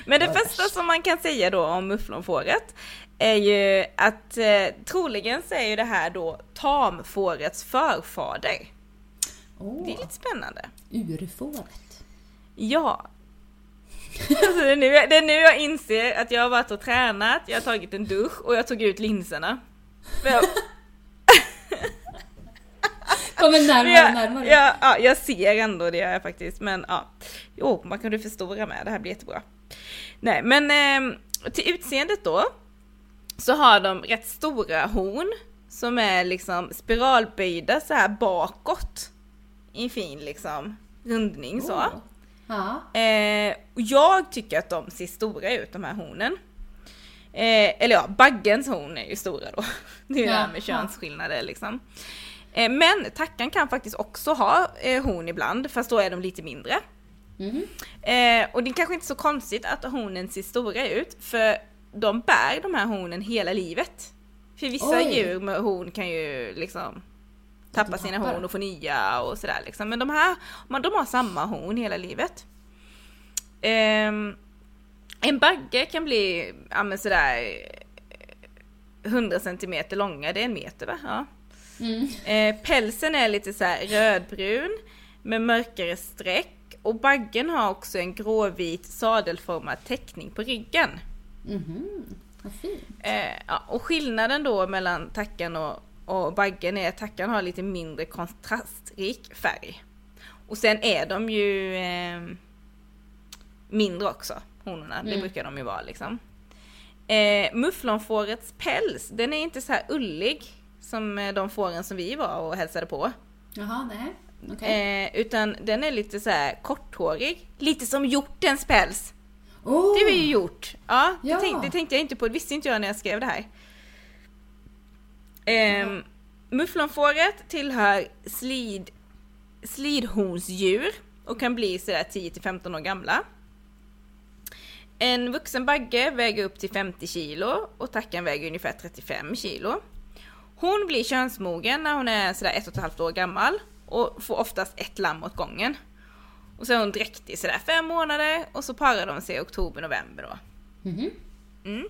Men det första som man kan säga då om mufflonfåret är ju att eh, troligen så är ju det här då tamfårets förfader. Åh, Det är lite spännande. urfåret. Ja. Alltså det, är nu, det är nu jag inser att jag har varit och tränat, jag har tagit en dusch och jag tog ut linserna. Jag, Kommer närmare och jag, närmare. jag, ja, jag ser ändå det gör jag faktiskt, men ja. Jo, man kan du förstora med, det här blir jättebra. Nej, men eh, till utseendet då så har de rätt stora horn som är liksom spiralböjda så här bakåt. I en fin liksom rundning så. Ja. Eh, jag tycker att de ser stora ut de här hornen. Eh, eller ja, baggens horn är ju stora då. Det är ju det här med könsskillnader liksom. Eh, men tackan kan faktiskt också ha eh, horn ibland, fast då är de lite mindre. Eh, och det är kanske inte så konstigt att hornen ser stora ut, för de bär de här hornen hela livet. För vissa Oj. djur med horn kan ju liksom tappa de sina tappar. horn och få nya och sådär liksom. Men de här, man, de har samma horn hela livet. Ehm, En bagge kan bli, ja men sådär 100 cm långa, det är en meter va? Ja. Mm. Eh, pälsen är lite så här rödbrun med mörkare streck och baggen har också en gråvit sadelformad täckning på ryggen. Mhm, vad fint. Eh, ja, och skillnaden då mellan tackan och, och baggen är tackan har lite mindre kontrastrik färg. Och sen är de ju eh, mindre också, honorna. Det Mm. brukar de ju vara liksom. Eh, mufflonfårets päls, den är inte så här ullig som eh, de fåren som vi var och hälsade på. Jaha, nej. Okej. Eh, utan den är lite så här korthårig. Lite som hjortens päls. oh, Det var ju gjort. Ja, Ja. Det, tänkte, det tänkte jag inte på. Det visste inte jag när jag skrev det här. Ehm, mufflonfåret tillhör slid, slidhornsdjur och kan bli sådär 10-15 år gamla. En vuxen bagge väger upp till 50 kilo och tackan väger ungefär 35 kilo. Hon blir könsmogen när hon är sådär ett och ett halvt år gammal och får oftast ett lamm åt gången. Och så är hon dräktig sådär fem månader och så parar de sig i oktober-november då. Mhm. Mm.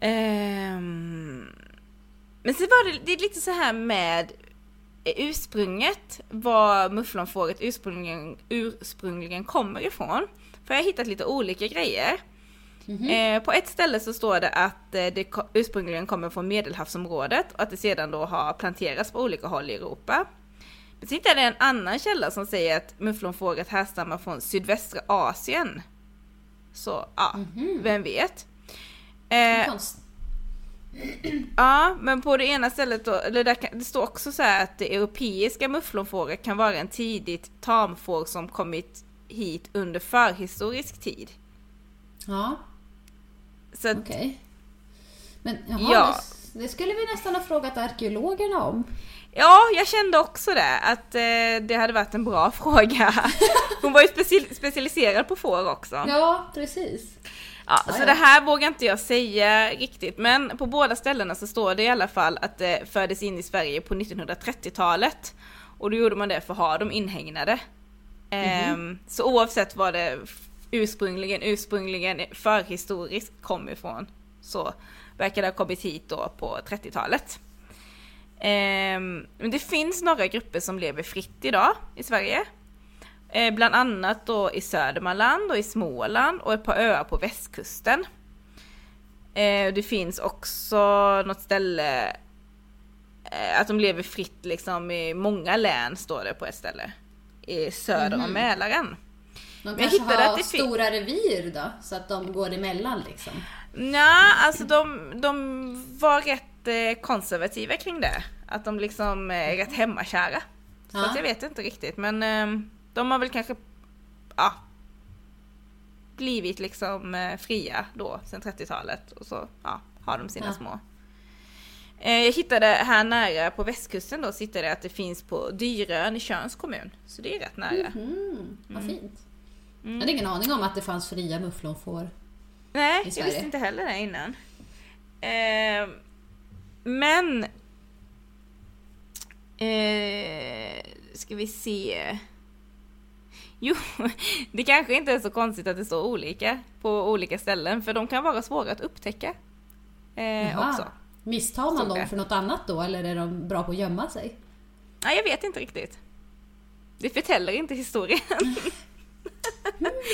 Ehm, men sen var det, det är lite så här med ursprunget, var mufflonfåret ursprungligen, ursprungligen kommer ifrån. För jag har hittat lite olika grejer. Mhm. Eh, på ett ställe så står det att eh, det ursprungligen kommer från medelhavsområdet och att det sedan då har planterats på olika håll i Europa. Men sen hittade jag en annan källa som säger att mufflonfåret härstammar från sydvästra Asien. Så ja, Mhm. vem vet? Eh. ja, men på det ena stället då, eller där kan, det står också så här att det europeiska mufflonfåret kan vara en tidigt tamfår som kommit hit under förhistorisk tid. Ja, Så att, okej. Men jaha, Ja. det, det skulle vi nästan ha frågat arkeologerna om. Ja, jag kände också det, att eh, det hade varit en bra fråga. Hon var ju speci- specialiserad på får också. Ja, precis. Så Ja, ja. det här vågar inte jag säga riktigt, men på båda ställena så står det i alla fall att det fördes in i Sverige på 1930-talet. Och då gjorde man det för att ha dem inhägnade. Ehm, så oavsett vad det ursprungligen, ursprungligen förhistoriskt kom ifrån så verkar det ha kommit hit då på 30-talet. Ehm, men det finns några grupper som lever fritt idag i Sverige. Eh, bland annat då i Södermanland och i Småland och ett par öar på västkusten. Eh, det finns också något ställe eh, att de lever fritt liksom i många län står det på ett ställe. I söder om Mhm. Mälaren. De kanske hittade har att det stora revir då, så att de går emellan liksom. Nja, alltså de, de var rätt eh, konservativa kring det. Att de liksom är rätt hemmakära. Så Ja. jag vet inte riktigt men eh, de har väl kanske ja, blivit liksom eh, fria då sen 30-talet och så ja, har de sina Ja. små. Eh, jag hittade här nära på västkusten då så hittade jag att det finns på Dyrön i Tjörns kommun. Så det är rätt nära. Mm, vad fint. Mm. Jag hade ingen aning om att det fanns fria mufflonfår. Nej, i jag Sverige. visste inte heller det innan. Eh, men... Eh, ska vi se. Jo, det kanske inte är så konstigt att det står olika på olika ställen för de kan vara svåra att upptäcka. Eh, också. Misstar man dem för något annat då, eller är de bra på att gömma sig? Nej, jag vet inte riktigt. Det förtäller inte historien.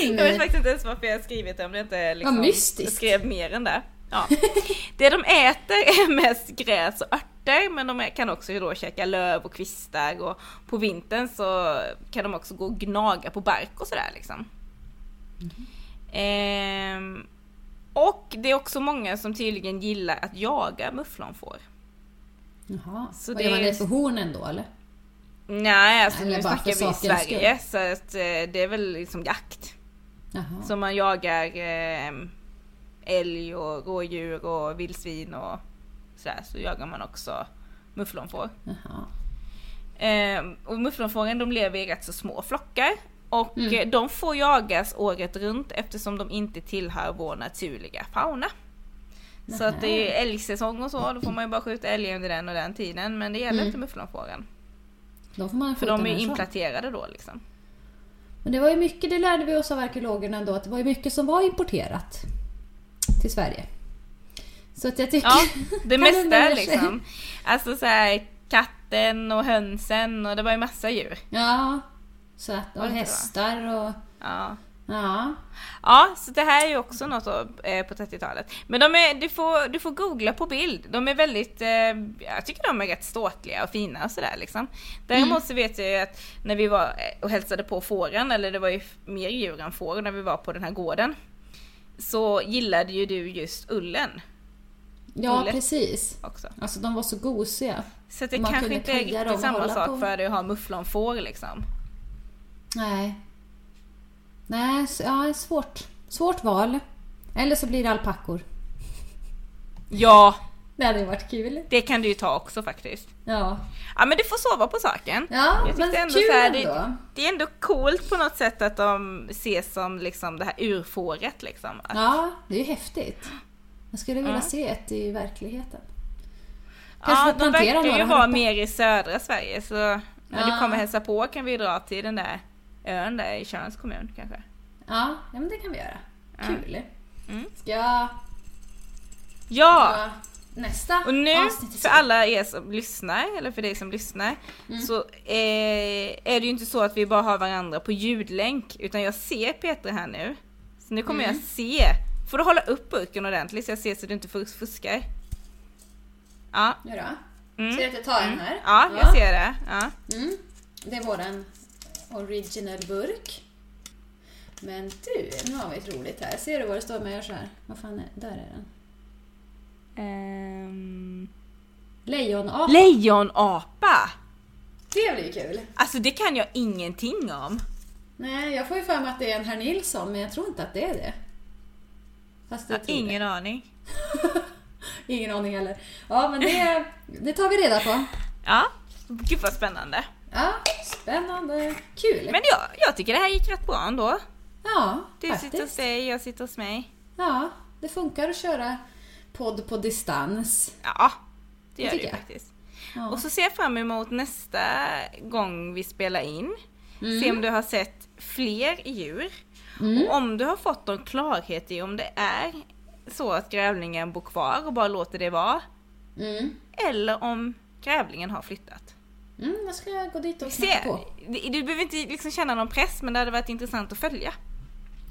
Jag vet faktiskt inte ens varför jag har skrivit det om det inte liksom mystiskt. skrev mer än det. Ja. Det de äter är mest gräs och örter men de kan också då käka löv och kvistar och på vintern så kan de också gå och gnaga på bark och sådär liksom. Ehm, och det är också många som tydligen gillar att jaga mufflonfår. Jaha. Så Vad det gör man det för hornen då eller? Nej, alltså Eller nu snackar vi i Sverige så att eh, det är väl liksom jakt. Jaha. Så man jagar eh, älg och rådjur och vildsvin och sådär. Så jagar man också mufflonfår. Eh, och mufflonfåren de lever i rätt så små flockar. Och Mm. eh, de får jagas året runt eftersom de inte tillhör vår naturliga fauna. Så att det är älgsäsong och så, då får man ju bara skjuta älg under den och den tiden. Men det gäller Mm. inte mufflonfåren. Då får man För de är som. implanterade då liksom. Men det var ju mycket, det lärde vi oss av arkeologerna ändå, att det var ju mycket som var importerat till Sverige. Så att jag tycker... Ja, det mesta liksom. Alltså så här katten och hönsen och det var ju massa djur. Ja. Så att, och hästar och... Ja. Ja. Ja, så det här är ju också något eh, på 30-talet. Men de är, du, får, du får googla på bild. De är väldigt, eh, jag tycker de är rätt ståtliga och fina och sådär liksom. Däremot Mm. så vet jag ju att när vi var eh, och hälsade på fåren, eller det var ju mer djur än får när vi var på den här gården. Så gillade ju du just ullen Ja, precis. också. Alltså de var så gosiga. Så det Man kanske inte är riktigt samma sak på. för dig att ha mufflonfår liksom. Nej. Nej, ja, svårt. Svårt val. Eller så blir det alpackor. Ja, Det hade ju varit kul. det kan du ju ta också faktiskt. Ja. Ja men du får sova på saken. Ja, Jag men ändå kul så här, ändå. det, det är ändå coolt på något sätt att de ses som liksom det här urfåret liksom. Att, Ja, det är ju häftigt. Jag skulle vilja Ja. se ett i verkligheten. Kanske ja de verkar ju vara mer i södra Sverige så när Ja. du kommer hälsa på kan vi dra till den där ön där i Tjörns kommun kanske. Ja, ja men det kan vi göra. Kul. Mm. Ska jag Ja! nästa Och nu, för alla er som lyssnar, eller för dig som lyssnar, Mm. så eh, är det ju inte så att vi bara har varandra på ljudlänk, utan jag ser Petra här nu. Så nu kommer Mm. jag se. Får du hålla upp burken ordentligt så jag ser så du inte fus- fuskar? Ja. Nu då? Mm. Ser du att jag tar en här? Ja, jag ser det. Ja. Mm. Det är våran original burk. Men du, nu har vi ett roligt här. Ser du vad det står med så här? Vad fan är Där är den. Ehm, Lejonapa. Lejonapa! det blir ju kul. Alltså det kan jag ingenting om. Nej, jag får ju för mig att det är en herr Nilsson, men jag tror inte att det är det. Fast Jag tror ingen aning. det. Ingen aning heller. Ja, men det, det tar vi reda på. Ja, gud vad spännande. Ja, spännande. Kul. Men jag, jag tycker det här gick rätt bra ändå. ja, Du sitter hos faktiskt. dig, jag sitter hos mig. Ja, det funkar att köra podd på distans. Ja, det Det gör det jag. faktiskt. Ja. Och så ser jag fram emot nästa gång vi spelar in. Mm. Se om du har sett fler djur. Mm. Och om du har fått någon klarhet i om det är så att grävlingen bor kvar och bara låter det vara. Mm. Eller om grävlingen har flyttat. Mm, jag ska gå dit och knacka på. du behöver inte liksom känna någon press men det hade varit intressant att följa.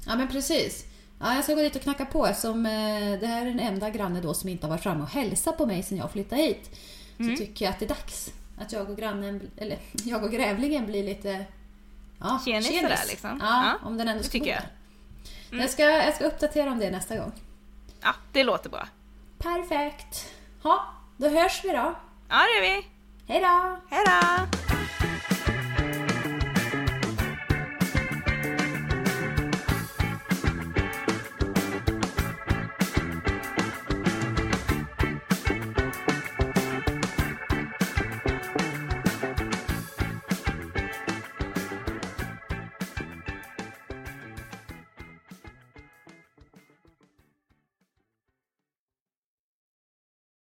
Ja, men precis. Ja, jag ska gå dit och knacka på eftersom eh, det här är den enda granne då som inte har varit framme och hälsat på mig sedan jag flyttade hit. Mm. Så tycker jag att det är dags att jag och grannen, eller jag och grävlingen blir lite ja, Tjenis sådär liksom. Ja, Ja, om den ändå ska tycker jag. där. Jag, ska, jag ska uppdatera om det nästa gång. Ja, det låter bra. Perfekt. Ja, då hörs vi då. Ja, det gör vi. Hej då! Hej då!